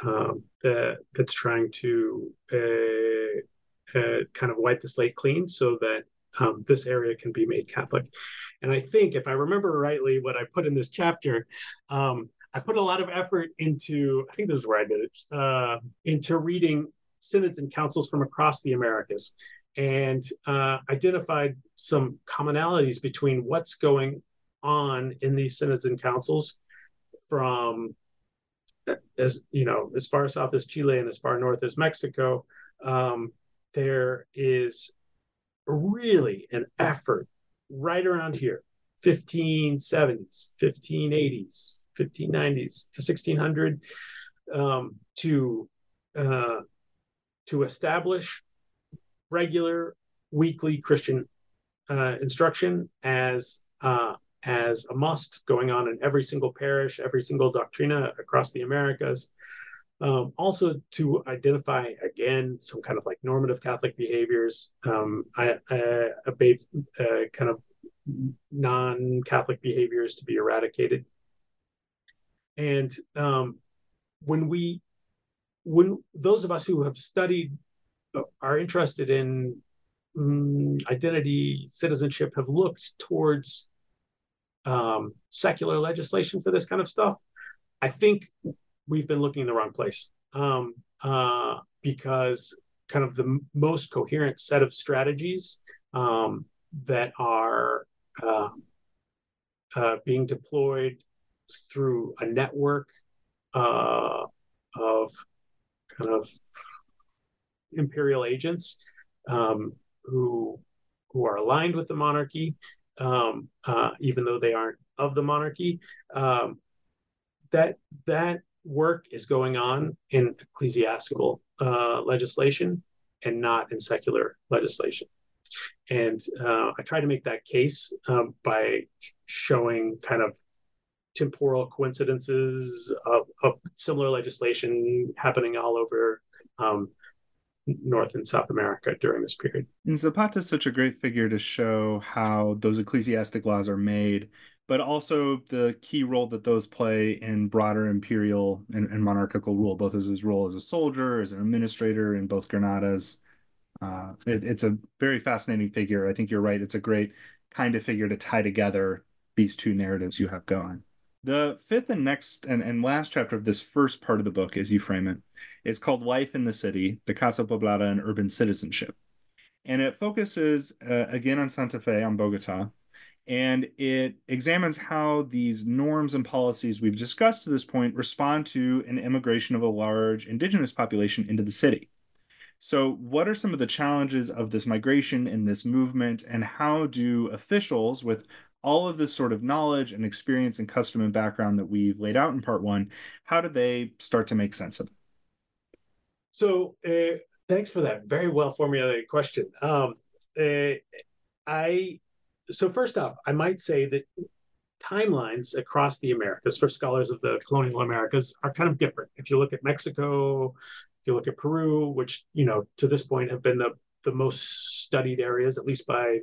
um, that that's trying to uh, uh, kind of wipe the slate clean so that um, this area can be made Catholic. And I think, if I remember rightly, what I put in this chapter, um, I put a lot of effort into. I think this is where I did it. Uh, into reading synods and councils from across the Americas, and uh, identified some commonalities between what's going on in these synods and councils from as you know as far south as chile and as far north as mexico um, there is really an effort right around here 1570s 1580s 1590s to 1600 um, to uh, to establish regular weekly christian uh, instruction as uh, as a must going on in every single parish, every single doctrina across the Americas. Um, also to identify again some kind of like normative Catholic behaviors, um, I, I, a uh, kind of non-Catholic behaviors to be eradicated, and um, when we when those of us who have studied uh, are interested in um, identity citizenship have looked towards um, secular legislation for this kind of stuff i think we've been looking in the wrong place. Um, uh, because kind of the most coherent set of strategies um, that are uh, uh, being deployed through a network uh, of kind of imperial agents um, who who are aligned with the monarchy, um, uh, even though they aren't of the monarchy. Um, that that work is going on in ecclesiastical uh, legislation and not in secular legislation. And uh, I try to make that case um, by showing kind of temporal coincidences of, of similar legislation happening all over um, North and South America during this period. And Zapata is such a great figure to show how those ecclesiastic laws are made, but also the key role that those play in broader imperial and, and monarchical rule, both as his role as a soldier, as an administrator in both Granadas. Uh, it, it's a very fascinating figure. I think you're right. It's a great kind of figure to tie together these two narratives you have going. The fifth and next and, and last chapter of this first part of the book, as you frame it, is called Life in the City, the Casa Poblada and Urban Citizenship. And it focuses uh, again on Santa Fe, on Bogota, and it examines how these norms and policies we've discussed to this point respond to an immigration of a large indigenous population into the city. So, what are some of the challenges of this migration and this movement, and how do officials with all of this sort of knowledge and experience and custom and background that we've laid out in part one, how do they start to make sense of it? So, uh, thanks for that very well formulated question. Um, uh, I so first off, I might say that timelines across the Americas for scholars of the colonial Americas are kind of different. If you look at Mexico, if you look at Peru, which you know to this point have been the the most studied areas, at least by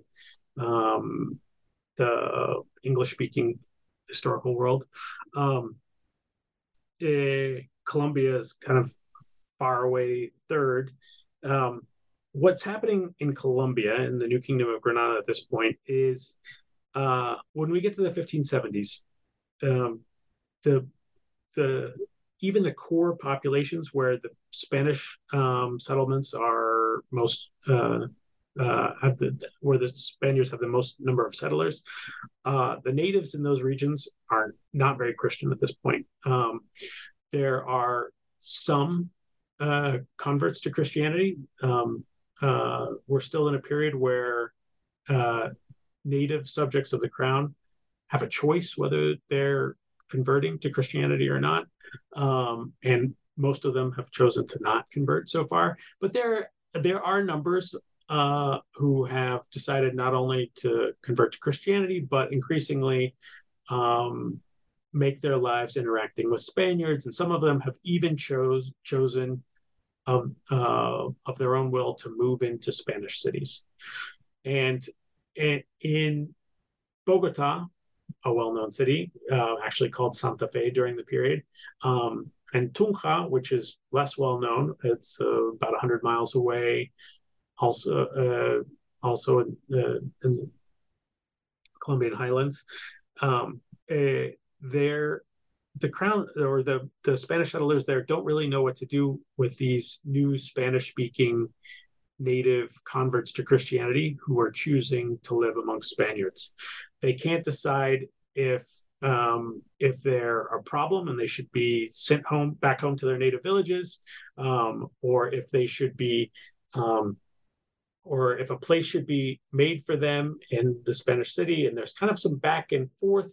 um, the English speaking historical world. Um, uh, Colombia is kind of far away third. Um, what's happening in Colombia in the New Kingdom of Granada at this point is uh, when we get to the 1570s, um, the the even the core populations where the Spanish um, settlements are most uh, uh, have the where the Spaniards have the most number of settlers. Uh, the natives in those regions are not very Christian at this point. Um, there are some uh, converts to Christianity. Um, uh, we're still in a period where uh, native subjects of the crown have a choice whether they're converting to Christianity or not, um, and most of them have chosen to not convert so far. But there there are numbers uh, who have decided not only to convert to Christianity, but increasingly um, make their lives interacting with Spaniards, and some of them have even chose chosen of uh, of their own will to move into Spanish cities, and, and in Bogota, a well-known city, uh, actually called Santa Fe during the period, um, and Tunja, which is less well known. It's uh, about hundred miles away also uh, also in, uh, in the Colombian highlands. Um, uh, there, the crown or the the Spanish settlers there don't really know what to do with these new Spanish speaking native converts to Christianity who are choosing to live among Spaniards. They can't decide if um, if they're a problem and they should be sent home back home to their native villages, um, or if they should be um, or if a place should be made for them in the Spanish city. And there's kind of some back and forth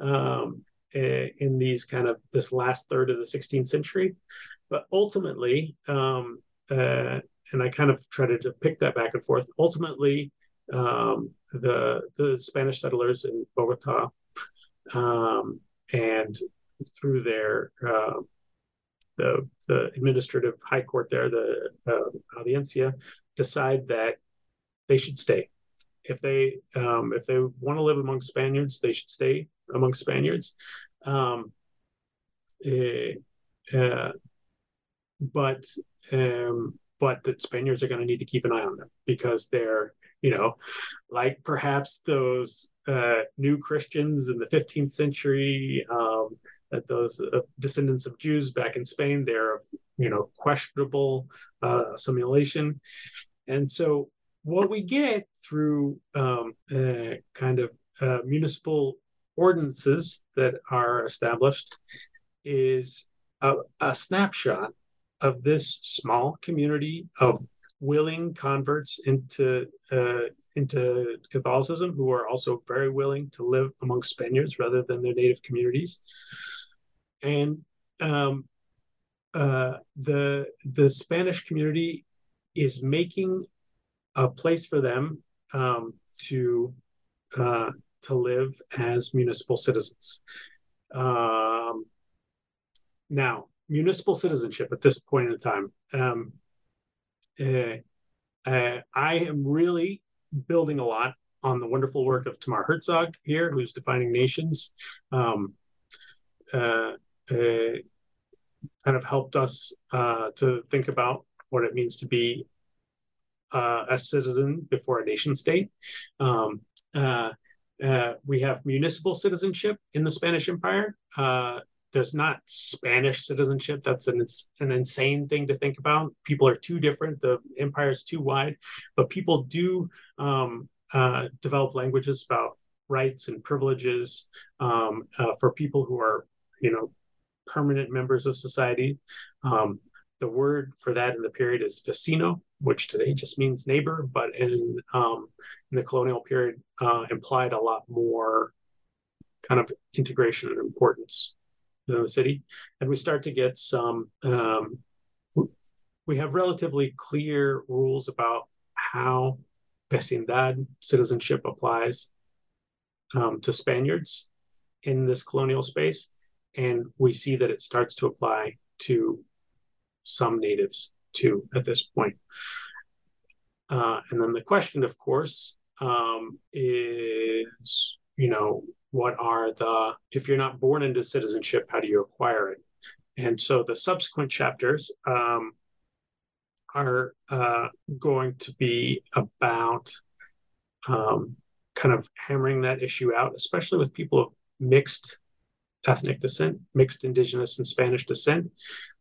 um, in these kind of this last third of the 16th century. But ultimately, um, uh, and I kind of try to depict that back and forth. Ultimately, um, the the Spanish settlers in Bogota um, and through their uh, the the administrative high court there, the uh, audiencia, decide that they should stay. If they um, if they want to live among Spaniards, they should stay among Spaniards. Um, eh, uh, but um, but the Spaniards are going to need to keep an eye on them because they're you know like perhaps those uh, new Christians in the 15th century. Um, that those uh, descendants of Jews back in Spain, they're of you know questionable uh, assimilation, and so what we get through um, uh, kind of uh, municipal ordinances that are established is a, a snapshot of this small community of willing converts into uh, into Catholicism who are also very willing to live among Spaniards rather than their native communities, and um, uh, the the Spanish community is making a place for them um, to uh, to live as municipal citizens. Um, now, municipal citizenship at this point in time, um, uh, uh, I am really building a lot on the wonderful work of Tamar Herzog here, whose defining nations. Um, uh, uh, kind of helped us uh, to think about what it means to be uh, a citizen before a nation state. Um, uh, uh, we have municipal citizenship in the Spanish Empire. There's not Spanish citizenship. That's an an insane thing to think about. People are too different. The empire is too wide, but people do um, uh, develop languages about rights and privileges um, uh, for people who are, you know, permanent members of society. Um, the word for that in the period is vecino, which today just means neighbor, but in, um, in the colonial period uh, implied a lot more kind of integration and importance the city. And we start to get some, um, we have relatively clear rules about how vecindad citizenship applies um, to Spaniards in this colonial space. And we see that it starts to apply to some natives too at this point. Uh, and then the question, of course, um, is you know what are the if you're not born into citizenship, how do you acquire it? And so the subsequent chapters um, are uh, going to be about um, kind of hammering that issue out, especially with people of mixed ethnic descent, mixed indigenous and Spanish descent.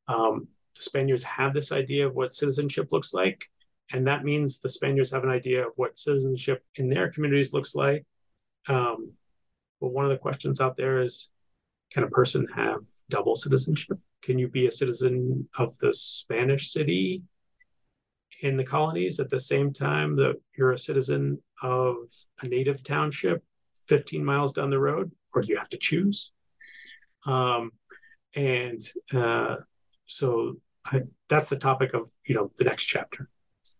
Um, the Spaniards have this idea of what citizenship looks like. And that means the Spaniards have an idea of what citizenship in their communities looks like. Um, but one of the questions out there is can a person have double citizenship? Can you be a citizen of the Spanish city in the colonies at the same time that you're a citizen of a native township 15 miles down the road? Or do you have to choose? Um, and uh, so I, that's the topic of you know the next chapter.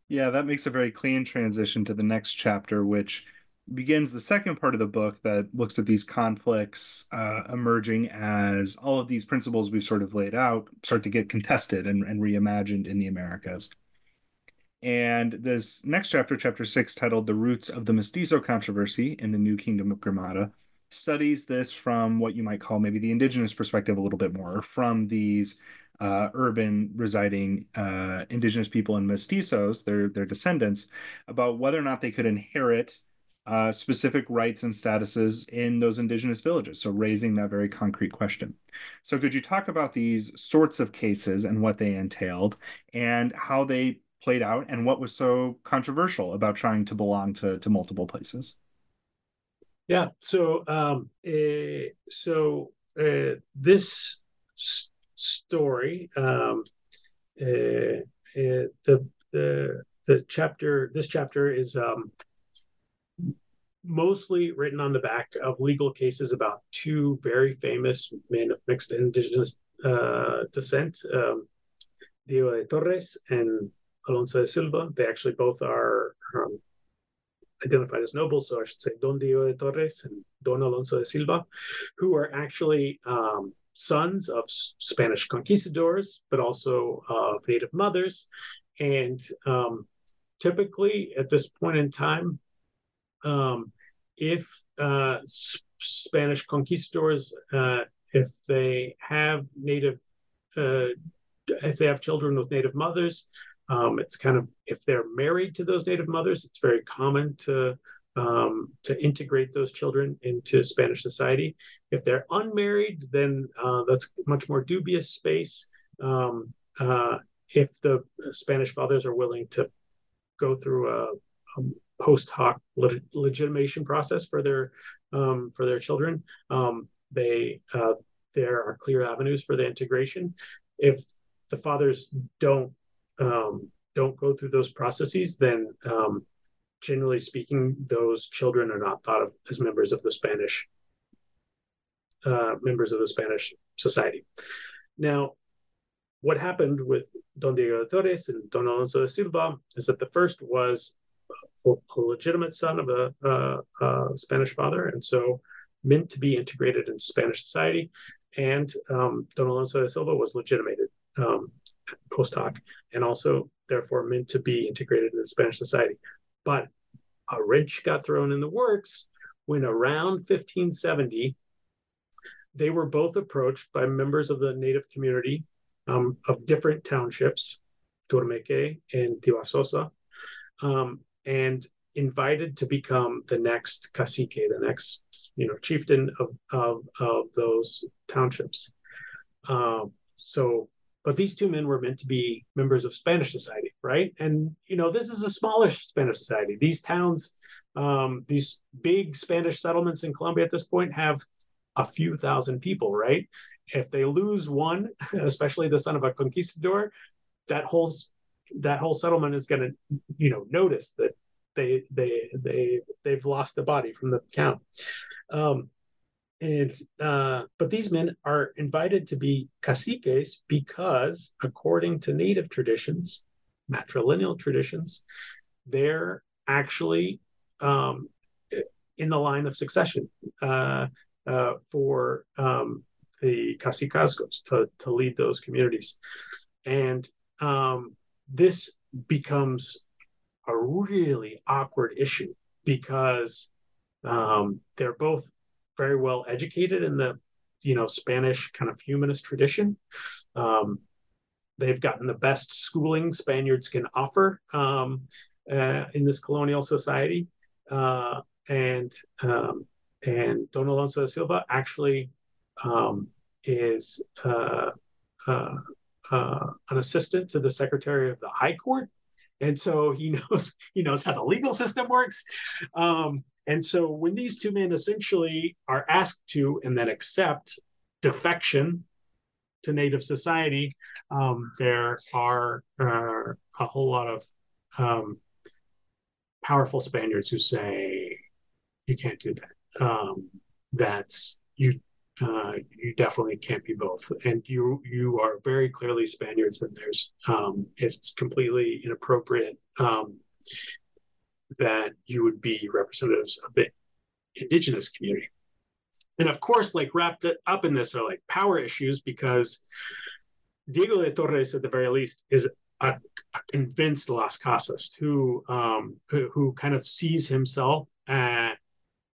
Yeah, that makes a very clean transition to the next chapter, which begins the second part of the book that looks at these conflicts uh, emerging as all of these principles we've sort of laid out start to get contested and, and reimagined in the Americas. And this next chapter, chapter six, titled The Roots of the Mestizo Controversy in the New Kingdom of Granada, studies this from what you might call maybe the indigenous perspective a little bit more, from these uh, urban residing uh, indigenous people and mestizos, their their descendants, about whether or not they could inherit uh, specific rights and statuses in those indigenous villages. So raising that very concrete question. So could you talk about these sorts of cases and what they entailed and how they played out and what was so controversial about trying to belong to, to multiple places? Yeah. So um, uh, so uh, this story. Um, uh, uh, the the the chapter this chapter is um, mostly written on the back of legal cases about two very famous men of mixed indigenous uh, descent, um, Diego de Torres and Alonso de Silva. They actually both are um, identified as nobles, so I should say Don Diego de Torres and Don Alonso de Silva, who are actually um, sons of Spanish conquistadors, but also of native mothers. And um, typically at this point in time, um, if uh, Spanish conquistadors, uh, if they have native uh, if they have children with native mothers, um, it's kind of if they're married to those native mothers, it's very common to um, to integrate those children into Spanish society. If they're unmarried, then uh, that's much more dubious space. Um, uh, if the Spanish fathers are willing to go through a, a post hoc leg- legitimation process for their um, for their children, um, they uh, there are clear avenues for the integration. If the fathers don't um, don't go through those processes, then um, generally speaking, those children are not thought of as members of the Spanish uh, members of the Spanish society. Now, what happened with Don Diego de Torres and Don Alonso de Silva is that the first was legitimate son of a, a, a Spanish father, and so meant to be integrated into Spanish society. And um, Don Alonso de Silva was legitimated um, post hoc, and also therefore meant to be integrated into Spanish society. But a wrench got thrown in the works when around 1570, they were both approached by members of the native community um, of different townships, Turmeque and Tibasosa, um, and invited to become the next cacique, the next you know chieftain of of, of those townships. Um, so but these two men were meant to be members of Spanish society, right? And you know, this is a smallish Spanish society. These towns, um, these big Spanish settlements in Colombia at this point have a few thousand people, right? If they lose one, especially the son of a conquistador, that whole that whole settlement is going to, you know, notice that they they they they've lost the body from the count. Um, and uh, but these men are invited to be caciques because, according to native traditions, matrilineal traditions, they're actually um, in the line of succession uh, uh, for um, the cacicazgos to, to lead those communities. And um, this becomes a really awkward issue because um, they're both very well educated in the you know Spanish kind of humanist tradition. Um, they've gotten the best schooling Spaniards can offer um, uh, in this colonial society, uh, and um, and Don Alonso de Silva actually um, is uh, uh, an assistant to the Secretary of the High Court, and so he knows he knows how the legal system works. Um, and so when these two men essentially are asked to and then accept defection to Native society, um, there are uh, a whole lot of um, powerful Spaniards who say, "You can't do that. Um, that's you. Uh, you definitely can't be both, and you you are very clearly Spaniards, and there's um, it's completely inappropriate." Um, that you would be representatives of the indigenous community. And of course, like wrapped up in this are like power issues because Diego de Torres, at the very least, is a, a convinced Las Casas who, um, who, who kind of sees himself at,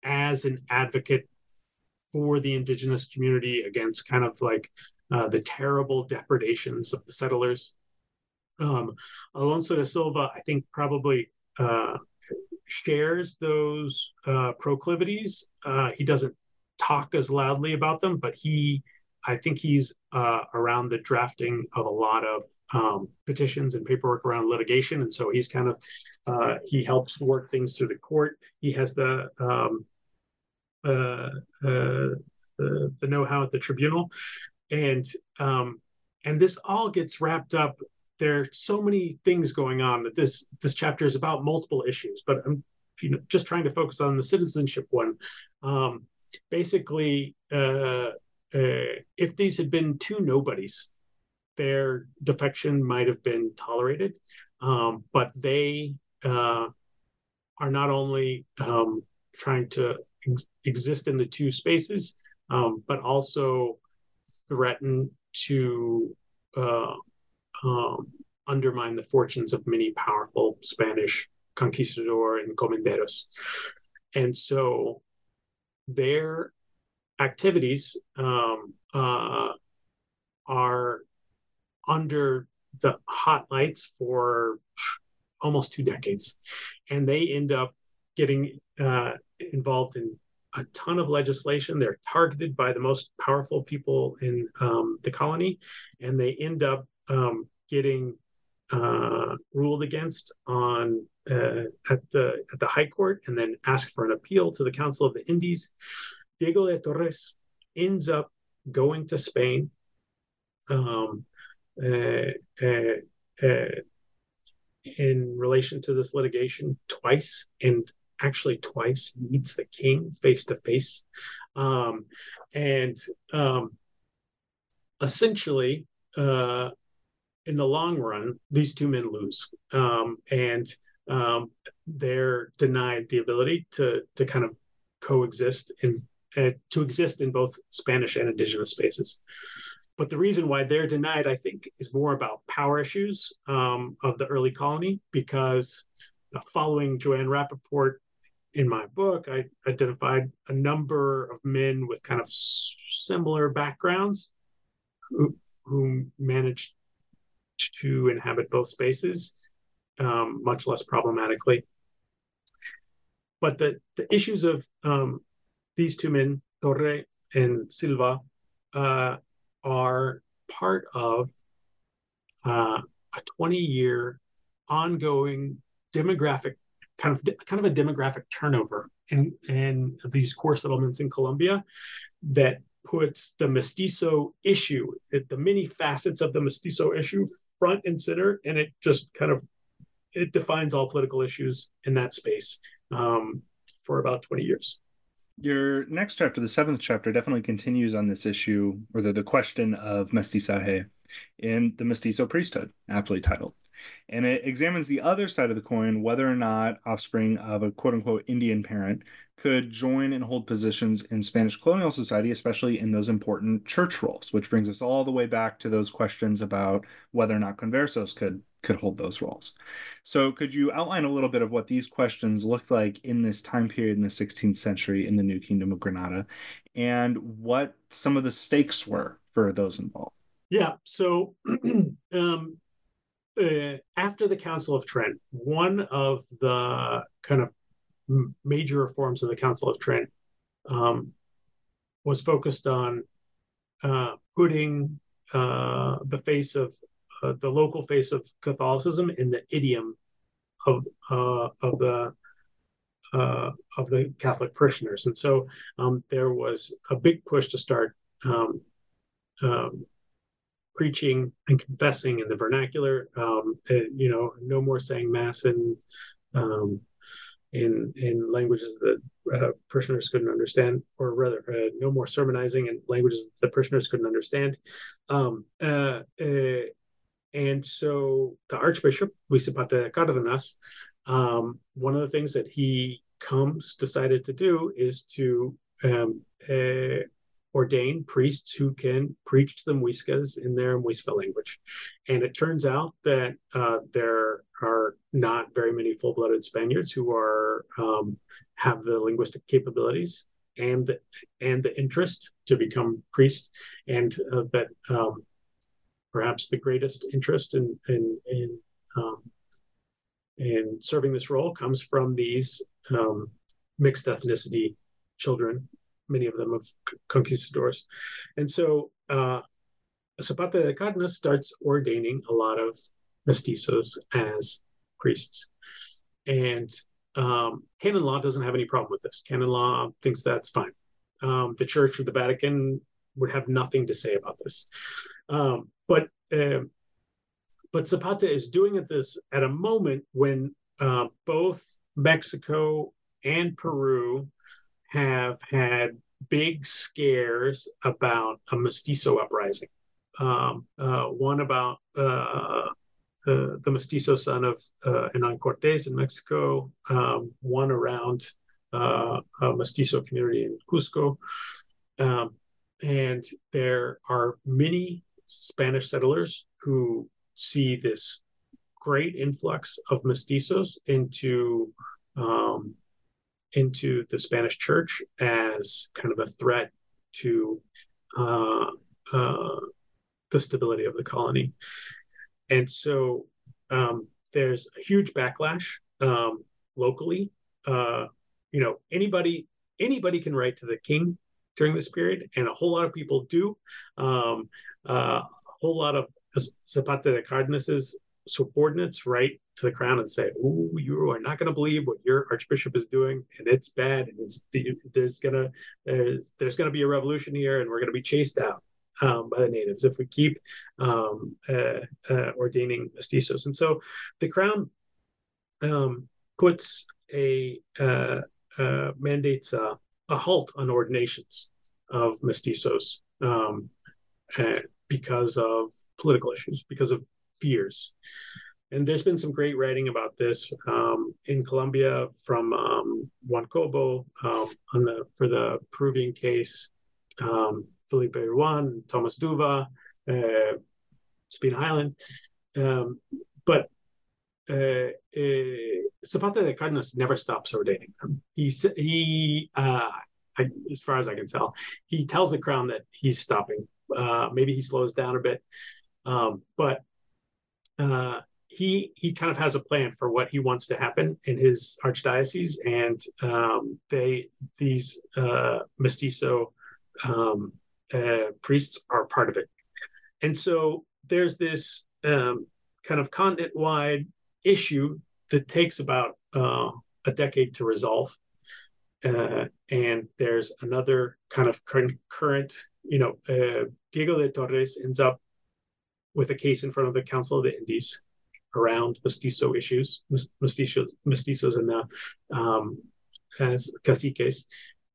as an advocate for the indigenous community against kind of like uh, the terrible depredations of the settlers. Um, Alonso de Silva, I think, probably uh, shares those uh, proclivities. Uh, he doesn't talk as loudly about them, but he, I think he's uh, around the drafting of a lot of um, petitions and paperwork around litigation, and so he's kind of uh, he helps work things through the court. He has the um, the, the know-how at the tribunal, and um, and this all gets wrapped up. There are so many things going on that this this chapter is about multiple issues but i'm you know, just trying to focus on the citizenship one. Um, basically uh, uh, if these had been two nobodies their defection might have been tolerated. Um, but they uh, are not only um, trying to ex- exist in the two spaces um, but also threaten to uh, um, undermine the fortunes of many powerful Spanish conquistador and encomenderos. And so their activities um, uh, are under the hot lights for almost two decades, and they end up getting uh, involved in a ton of legislation. They're targeted by the most powerful people in um, the colony, and they end up um, getting uh, ruled against on uh, at the at the High Court, and then ask for an appeal to the Council of the Indies. Diego de Torres ends up going to Spain. Um, uh, uh, uh in relation to this litigation twice and actually twice meets the king face to face and um, essentially uh, in the long run these two men lose. Um, and um, they're denied the ability to to kind of coexist in uh, to exist in both spanish and indigenous spaces. But the reason why they're denied, I think, is more about power issues um, of the early colony because uh, following Joanne Rappaport in my book, I identified a number of men with kind of similar backgrounds who, who managed to inhabit both spaces um, much less problematically. But the, the issues of um, these two men, Torre and Silva, uh, are part of uh, a 20 year ongoing demographic kind of kind of a demographic turnover in in these core settlements in Colombia that puts the mestizo issue the many facets of the mestizo issue front and center and it just kind of it defines all political issues in that space um, for about 20 years your next chapter, the seventh chapter, definitely continues on this issue or the, the question of mestizaje in the mestizo priesthood, aptly titled. And it examines the other side of the coin whether or not offspring of a quote unquote Indian parent could join and hold positions in Spanish colonial society, especially in those important church roles, which brings us all the way back to those questions about whether or not conversos could could hold those roles. So, could you outline a little bit of what these questions looked like in this time period in the 16th century in the New Kingdom of Granada and what some of the stakes were for those involved? Yeah. So, um, uh, after the Council of Trent, one of the kind of major reforms of the Council of Trent um, was focused on uh, putting uh, the face of uh, the local face of Catholicism in the idiom of uh, of the of the Catholic parishioners, and so um, there was a big push to start um, um, preaching and confessing in the vernacular. Um, and, you know, no more saying mass in um, in in languages that uh, parishioners couldn't understand, or rather, uh, no more sermonizing in languages that parishioners couldn't understand. Um, uh, uh and so the Archbishop, Luis Zapata Cardenas, um, one of the things that he comes decided to do is to um, uh, ordain priests who can preach to the Muiscas in their Muisca language. And it turns out that uh, there are not very many full-blooded Spaniards who are um, have the linguistic capabilities and and the interest to become priests, and uh, that um, perhaps the greatest interest in in in, um, in serving this role comes from these um, mixed ethnicity children, many of them of conquistadors, and so uh, Zapata de Cardenas starts ordaining a lot of mestizos as priests, and um, canon law doesn't have any problem with this. Canon law thinks that's fine. Um, the Church of the Vatican would have nothing to say about this. Um, but uh, but Zapata is doing it this at a moment when uh, both Mexico and Peru have had big scares about a mestizo uprising. Um, uh, one about uh, the, the mestizo son of uh, Hernan Cortes in Mexico, um, one around uh, a mestizo community in Cusco. Um, and there are many Spanish settlers who see this great influx of mestizos into um, into the Spanish Church as kind of a threat to uh, uh, the stability of the colony. And so um, there's a huge backlash um, locally. Uh, you know, anybody anybody can write to the king during this period, and a whole lot of people do. Um, uh, a whole lot of Zapata de Cardenas's subordinates write to the crown and say, "Oh, you are not going to believe what your archbishop is doing, and it's bad, and it's, there's gonna there's there's going to be a revolution here, and we're going to be chased out." Um, by the natives if we keep um, uh, uh, ordaining mestizos. And so the crown um, puts a uh, uh mandates a halt on ordinations of mestizos um, uh, because of political issues, because of fears. And there's been some great writing about this um, in Colombia from um, Juan Cobo um, on the for the Peruvian case, um, Felipe Ruan, Thomas Duve, uh, Spina Island. Um, but uh, uh, Zapata de Cardenas never stops ordaining them. He he, uh, I, as far as I can tell, he tells the crown that he's stopping. Uh, maybe he slows down a bit, um, but uh, he he kind of has a plan for what he wants to happen in his archdiocese, and um, they these uh, mestizo um, uh, priests are part of it. And so there's this um, kind of continent wide issue that takes about uh, a decade to resolve. Uh, and there's another kind of current, you know, uh, Diego de Torres ends up with a case in front of the Council of the Indies around mestizo issues, mestizos, mestizos and the um, as caciques.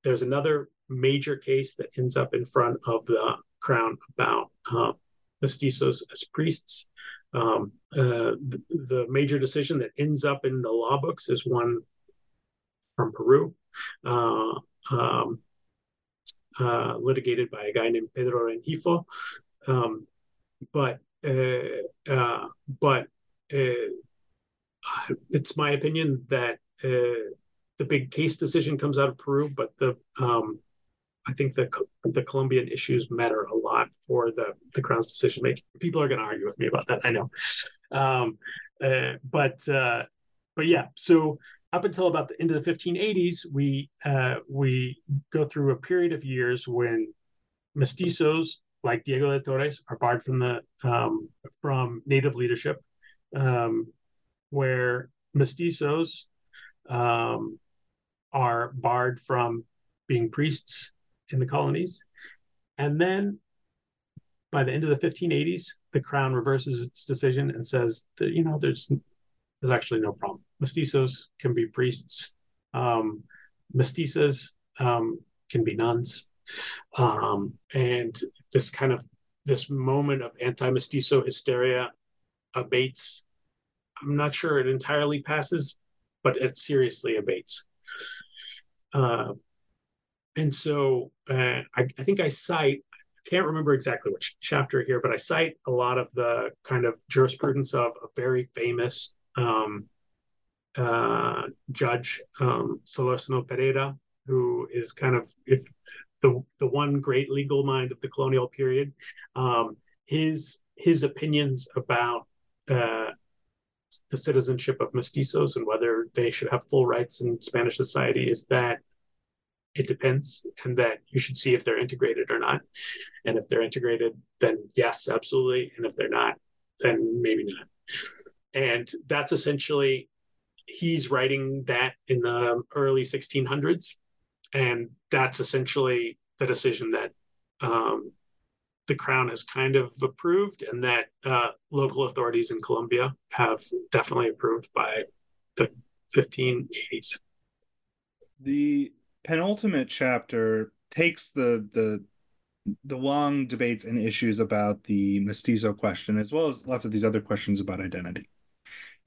There's another major case that ends up in front of the crown about uh, mestizos as priests. Um, uh, the, the, major decision that ends up in the law books is one from Peru, uh, um, uh, litigated by a guy named Pedro Rengifo. Um, but uh, uh, it's my opinion that the big case decision comes out of Peru, but the um, I think the the Colombian issues matter a lot for the the Crown's decision making. People are going to argue with me about that. I know, um, uh, but uh, but yeah. So up until about the end of the 1580s, we uh, we go through a period of years when mestizos like Diego de Torres are barred from the um, from native leadership, um, where mestizos um, are barred from being priests in the colonies. And then by the end of the 1580s, the crown reverses its decision and says that, you know, there's there's actually no problem. Mestizos can be priests. Um, mestizas um, can be nuns. Um, and this kind of this moment of anti-mestizo hysteria abates. I'm not sure it entirely passes, but it seriously abates. Uh, and so uh, I, I, think I cite, I can't remember exactly which chapter here, but I cite a lot of the kind of jurisprudence of a very famous um, uh, judge, um, Solorzano Pereira, who is kind of if the the one great legal mind of the colonial period. Um, his his opinions about uh, the citizenship of mestizos and whether they should have full rights in Spanish society is that it depends and that you should see if they're integrated or not. And if they're integrated then yes absolutely. And if they're not then maybe not. And that's essentially he's writing that in the early 1600s and that's essentially the decision that um, the crown has kind of approved and that uh, local authorities in colombia have definitely approved by the 1580s the penultimate chapter takes the the the long debates and issues about the mestizo question as well as lots of these other questions about identity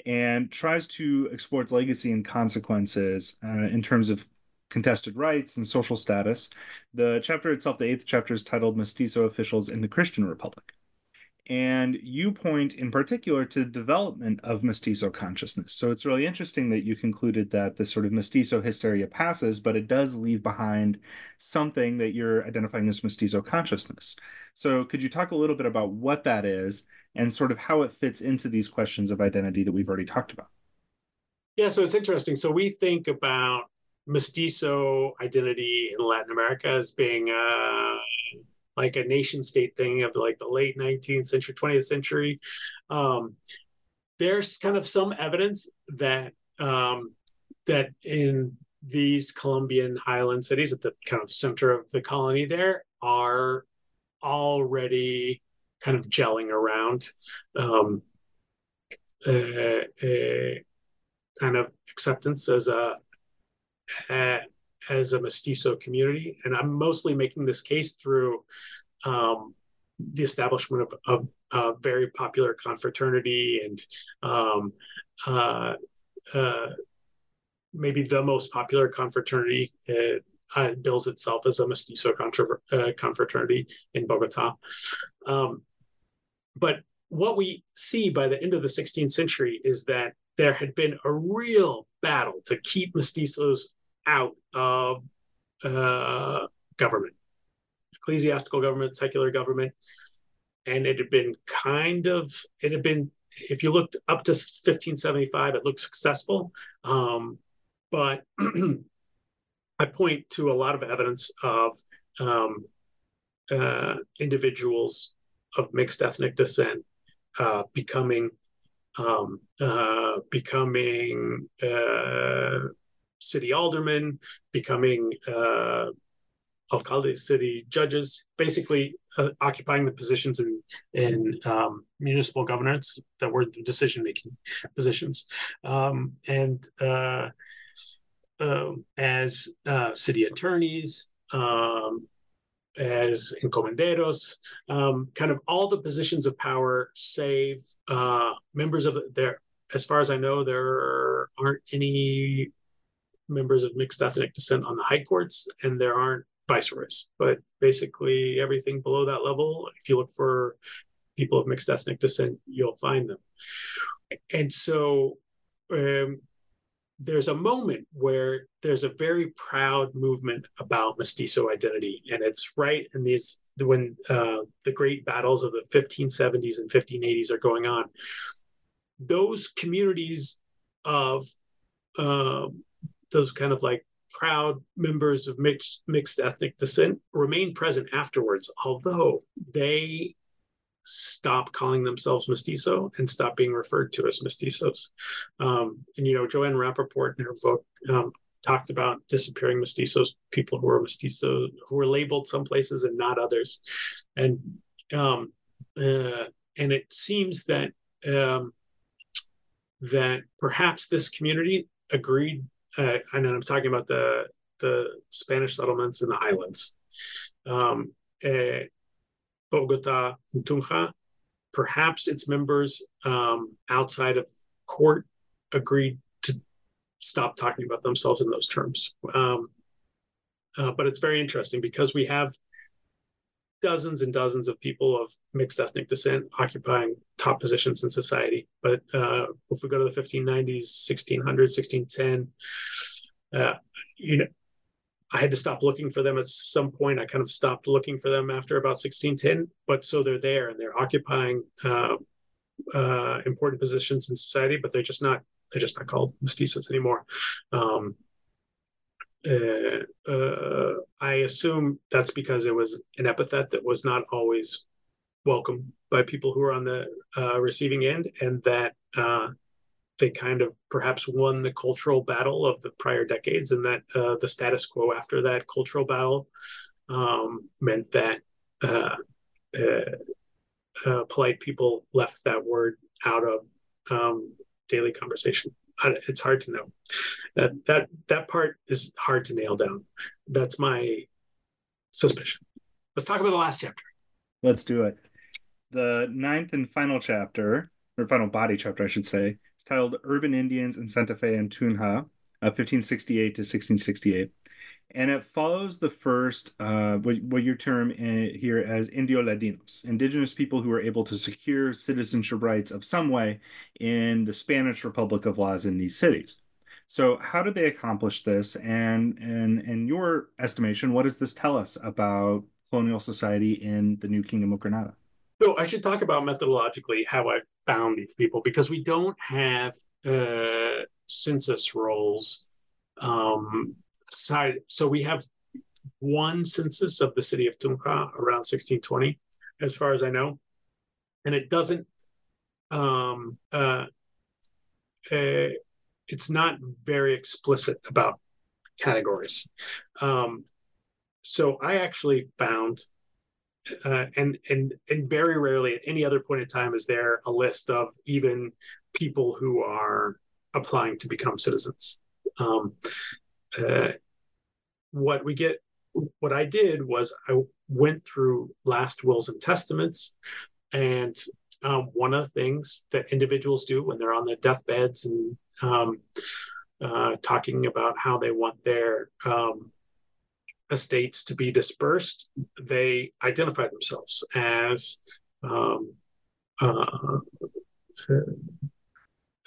and tries to explore its legacy and consequences uh, in terms of contested rights and social status the chapter itself the eighth chapter is titled mestizo officials in the christian republic And you point in particular to the development of mestizo consciousness. So it's really interesting that you concluded that this sort of mestizo hysteria passes, but it does leave behind something that you're identifying as mestizo consciousness. So could you talk a little bit about what that is and sort of how it fits into these questions of identity that we've already talked about? Yeah, so it's interesting. So we think about mestizo identity in Latin America as being uh, like a nation state thing of like the late 19th century, 20th century. Um, there's kind of some evidence that um, that in these Colombian highland cities at the kind of center of the colony there are already kind of gelling around um, a, a kind of acceptance as a, a as a mestizo community, and I'm mostly making this case through um, the establishment of, of a very popular confraternity and um, uh, uh, maybe the most popular confraternity. It, uh, bills itself as a mestizo uh, confraternity in Bogota. Um, but what we see by the end of the 16th century is that there had been a real battle to keep mestizos out of uh, government, ecclesiastical government, secular government. And it had been kind of, it had been, if you looked up to 1575, it looked successful. Um, but I point to a lot of evidence of um, uh, individuals of mixed ethnic descent uh, becoming um, uh, becoming uh, city aldermen, becoming uh, alcalde city judges, basically uh, occupying the positions in in um, municipal governance that were the decision making positions, um, and uh, uh, as city attorneys. Um, as encomenderos, um, kind of all the positions of power, save uh, members of their. As far as I know, there aren't any members of mixed ethnic descent on the high courts, and there aren't viceroys. But basically, everything below that level, if you look for people of mixed ethnic descent, you'll find them. And so um, there's a moment where there's a very proud movement about mestizo identity, and it's right in these when uh, the great battles of the 1570s and 1580s are going on. Those communities of um, those kind of like proud members of mixed mixed ethnic descent remain present afterwards, although they stop calling themselves mestizo and stop being referred to as mestizos. Um, and you know, Joanne Rappaport in her book um, talked about disappearing mestizos, people who are mestizo who were labeled some places and not others, and um, uh, and it seems that um, that perhaps this community agreed uh, and I'm talking about the the Spanish settlements in the highlands, um, uh, Bogota and Tunja. Perhaps its members um, outside of court agreed to stop talking about themselves in those terms. Um, uh, but it's very interesting because we have dozens and dozens of people of mixed ethnic descent occupying top positions in society. But uh, if we go to the 1590s, 1600, 1610, uh, you know, I had to stop looking for them at some point. I kind of stopped looking for them after about 1610, but so they're there and they're occupying uh, uh, important positions in society, but they're just not they're just not called mestizos anymore. Um, uh, uh, I assume that's because it was an epithet that was not always welcome by people who were on the uh, receiving end, and that uh, they kind of perhaps won the cultural battle of the prior decades, and that uh, the status quo after that cultural battle um, meant that uh, polite people left that word out of um, daily conversation it's hard to know. That that that part is hard to nail down. That's my suspicion. Let's talk about the last chapter. Let's do it. The ninth and final chapter, or final body chapter, I should say, It's titled "Urban Indians in Santa Fe and Tunja, 1568 to 1668." and it follows the first, uh, what, what your term in, here as Indio Ladinos, indigenous people who were able to secure citizenship rights of some way in the Spanish Republic of Laws in these cities. So, how did they accomplish this? And, and in your estimation, what does this tell us about colonial society in the New Kingdom of Granada? So, I should talk about methodologically how I found these people because we don't have uh, census rolls. Um, side, so we have one census of the city of Tunja around 1620, as far as I know, and it doesn't. Um, uh, uh, it's not very explicit about categories. Um, so I actually found, uh, and and and very rarely at any other point in time is there a list of even people who are applying to become citizens. Um, uh, what we get, what I did was I went through last wills and testaments, and um, one of the things that individuals do when they're on their deathbeds and um, uh, talking about how they want their um, estates to be dispersed, they identify themselves as um, uh,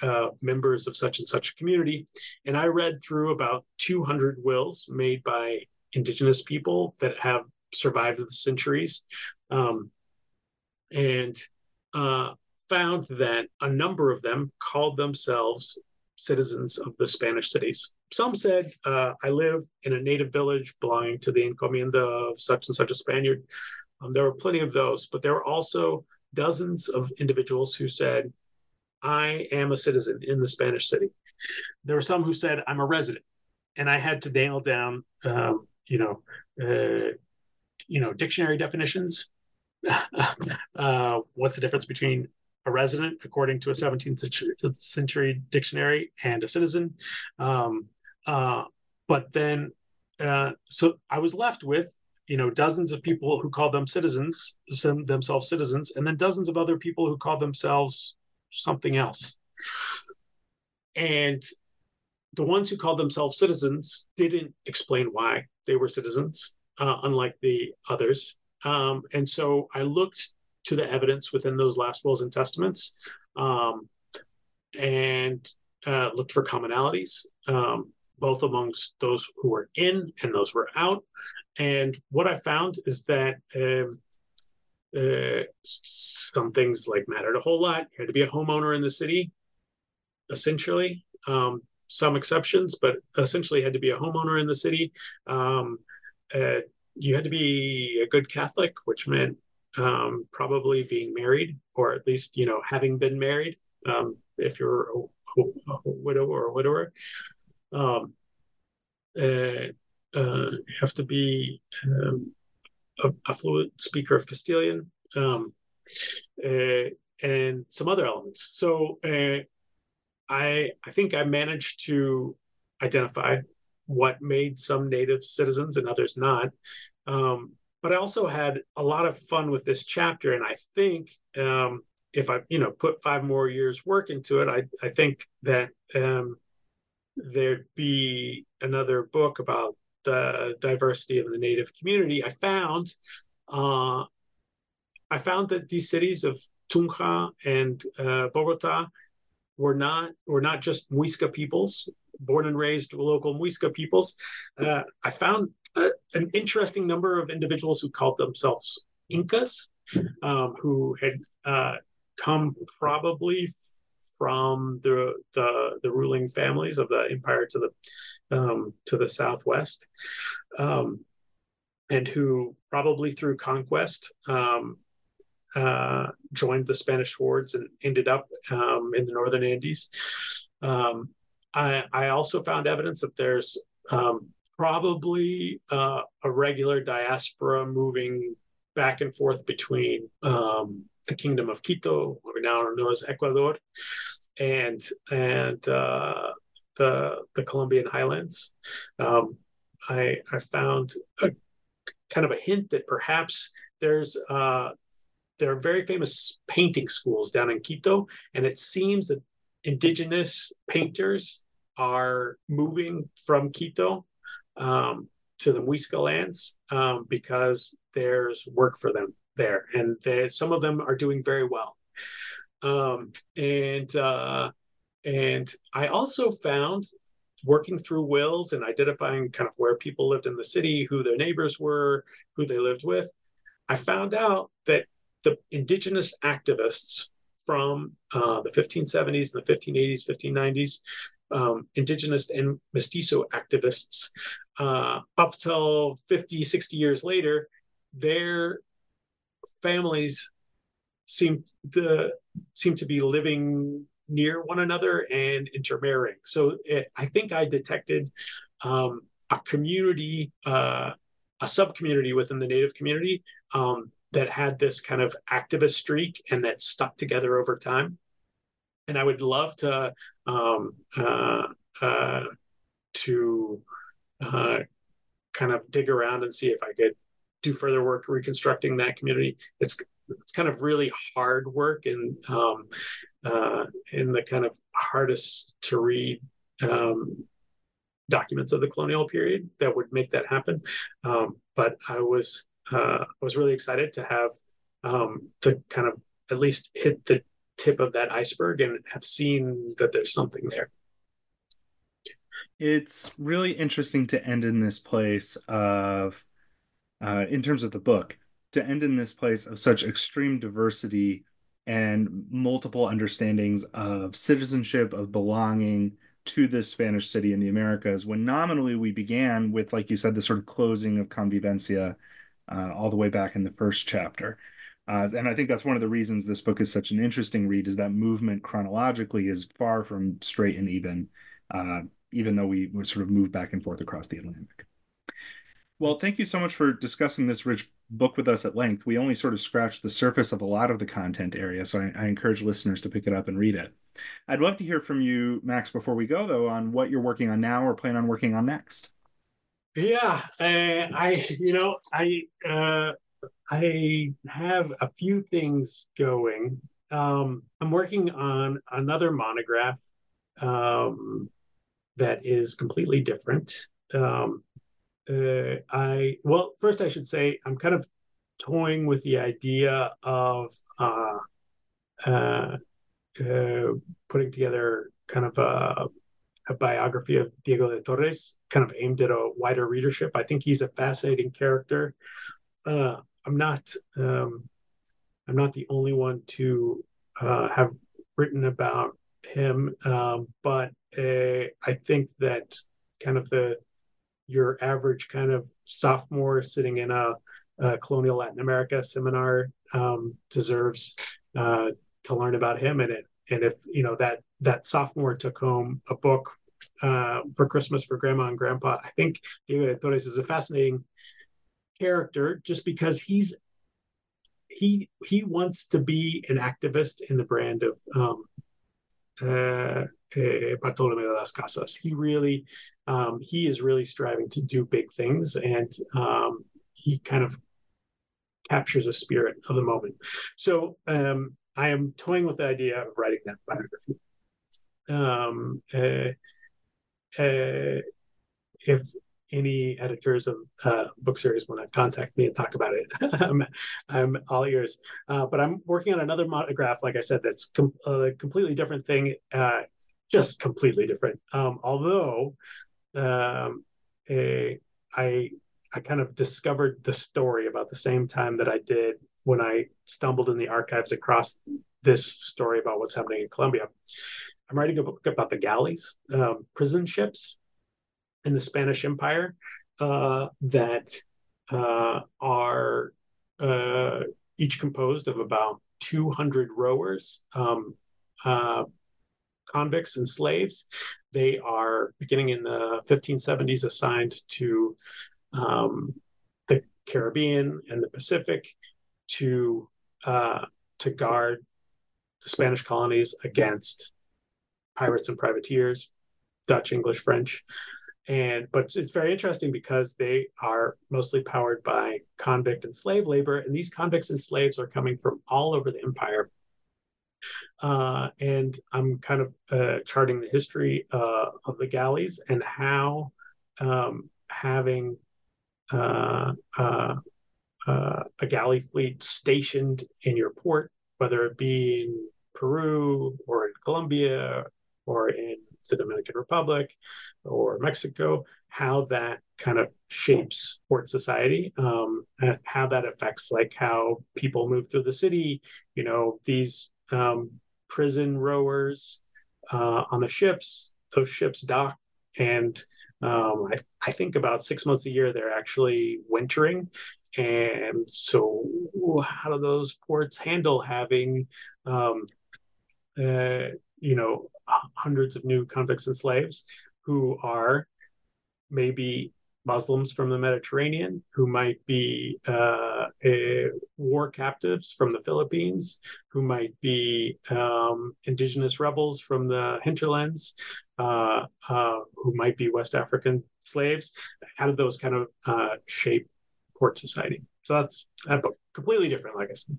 uh, members of such and such a community. And I read through about 200 wills made by indigenous people that have survived the centuries. Um, and uh, found that a number of them called themselves citizens of the Spanish cities. Some said, uh, I live in a native village belonging to the encomienda of such and such a Spaniard. Um, there were plenty of those, but there were also dozens of individuals who said, I am a citizen in the Spanish city. There were some who said, I'm a resident. And I had to nail down, um, you know, uh, you know, dictionary definitions. uh, what's the difference between a resident, according to a 17th century, dictionary, and a citizen. Um, uh, but then, uh, so I was left with, you know, dozens of people who call them citizens, themselves citizens, and then dozens of other people who call themselves something else. And the ones who called themselves citizens didn't explain why they were citizens, uh, unlike the others. Um, and so I looked to the evidence within those last wills and testaments um, and uh, looked for commonalities, um, both amongst those who were in and those who were out. And what I found is that um, uh, some things like mattered a whole lot. You had to be a homeowner in the city, essentially. Um, some exceptions, but essentially had to be a homeowner in the city. Um, uh, you had to be a good Catholic, which meant um, probably being married, or at least you know having been married. Um, if you're a, a, a, widow or a widower, um, uh, uh, have to be um, a, a, fluent speaker of Castilian, um, uh, and some other elements. So uh, I I think I managed to identify what made some native citizens and others not. Um, but I also had a lot of fun with this chapter, and I think um, if I you know put five more years work into it, I I think that um, there'd be another book about the diversity of the Native community. I found uh, I found that these cities of Tunja and uh, Bogota were not were not just Muisca peoples, born and raised local Muisca peoples. Uh, I found an interesting number of individuals who called themselves Incas, um, who had uh, come probably from the, the, the ruling families of the empire to the um, to the southwest, um, and who probably through conquest um, uh, joined the Spanish hordes and ended up um, in the northern Andes. Um, I, I also found evidence that there's um, probably uh, a regular diaspora moving back and forth between um, the Kingdom of Quito, we now know as Ecuador, and and uh, the the Colombian highlands. Um, I I found a kind of a hint that perhaps there's uh, there are very famous painting schools down in Quito, and it seems that indigenous painters are moving from Quito um, to the Muisca lands um, because there's work for them there, and they, some of them are doing very well. Um, and uh, and I also found working through wills and identifying kind of where people lived in the city, who their neighbors were, who they lived with, I found out that the indigenous activists from uh, the 1570s and the 1580s, 1590s, um, indigenous and mestizo activists, uh, up till 50, 60 years later, their families seem to seem to be living near one another and intermarrying. So it, I think I detected um, a community, uh, a sub community within the Native community um, that had this kind of activist streak and that stuck together over time. And I would love to um, uh, uh, to uh, kind of dig around and see if I could do further work reconstructing that community. It's it's kind of really hard work and um, uh, in the kind of hardest to read um, documents of the colonial period that would make that happen. Um, but I was uh, I was really excited to have um, to kind of at least hit the tip of that iceberg and have seen that there's something there. It's really interesting to end in this place of, uh, in terms of the book, to end in this place of such extreme diversity and multiple understandings of citizenship, of belonging to this Spanish city in the Americas, when nominally we began with, like you said, the sort of closing of convivencia uh, all the way back in the first chapter. Uh, and I think that's one of the reasons this book is such an interesting read is that movement chronologically is far from straight and even, uh, even though we, we sort of move back and forth across the Atlantic. Well, thank you so much for discussing this rich book with us at length. We only sort of scratched the surface of a lot of the content area, so I, I, encourage listeners to pick it up and read it. I'd love to hear from you, Max, before we go, though, on what you're working on now or plan on working on next. Yeah, uh, I, you know, I, uh, I have a few things going. Um, I'm working on another monograph um, that is completely different. Um, uh, I well, first I should say I'm kind of toying with the idea of uh, uh, uh, putting together kind of a, a, biography of Diego de Torres, kind of aimed at a wider readership. I think he's a fascinating character. Uh, I'm not um, I'm not the only one to uh, have written about him, um, but I think that kind of the your average kind of sophomore sitting in a, a colonial Latin America seminar um, deserves uh, to learn about him. And it, and if you know that that sophomore took home a book uh, for Christmas for grandma and grandpa, I think Diego Torres is a fascinating character just because he's he he wants to be an activist in the brand of um, uh, uh, Bartolome de las Casas. He really, um, he is really striving to do big things, and um, he kind of captures a spirit of the moment. So um, I am toying with the idea of writing that biography. Um, uh, uh, if any editors of uh, book series want to contact me and talk about it, I'm, I'm all ears. Uh, but I'm working on another monograph, like I said, that's com- a completely different thing. Uh, just completely different. Um, although um, a, I I kind of discovered the story about the same time that I did when I stumbled in the archives across this story about what's happening in Colombia. I'm writing a book about the galleys, um, prison ships in the Spanish Empire uh, that uh, are uh, each composed of about 200 rowers, um, uh, convicts and slaves. They are beginning in the 1570s assigned to um, the Caribbean and the Pacific to uh, to guard the Spanish colonies against pirates and privateers, Dutch, English, French. And but it's very interesting because they are mostly powered by convict and slave labor, and these convicts and slaves are coming from all over the empire. Uh, and I'm kind of uh, charting the history uh, of the galleys and how um, having uh, uh, uh, a galley fleet stationed in your port, whether it be in Peru or in Colombia or in the Dominican Republic or Mexico, how that kind of shapes port society, um, how that affects like how people move through the city. You know, these um, prison rowers uh, on the ships, those ships dock, and um, I, I, think about six months a year they're actually wintering. And so, how do those ports handle having, um, uh, you know, hundreds of new convicts and slaves who are maybe Muslims from the Mediterranean who might be uh, war captives from the Philippines, who might be um, indigenous rebels from the hinterlands, uh, uh, who might be West African slaves. How do those kind of uh, shape port society? So that's a completely different, like I said.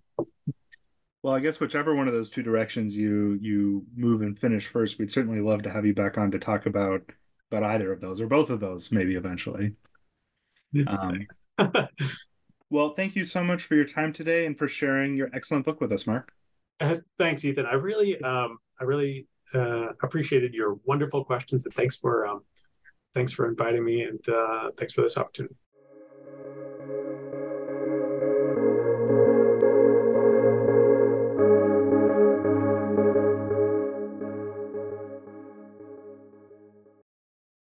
Well, I guess whichever one of those two directions you you move and finish first, we'd certainly love to have you back on to talk about about either of those or both of those, maybe eventually. Um, well, thank you so much for your time today and for sharing your excellent book with us, Mark. Uh, thanks, Ethan. I really, um, I really uh, appreciated your wonderful questions and thanks for, um, thanks for inviting me and uh, thanks for this opportunity.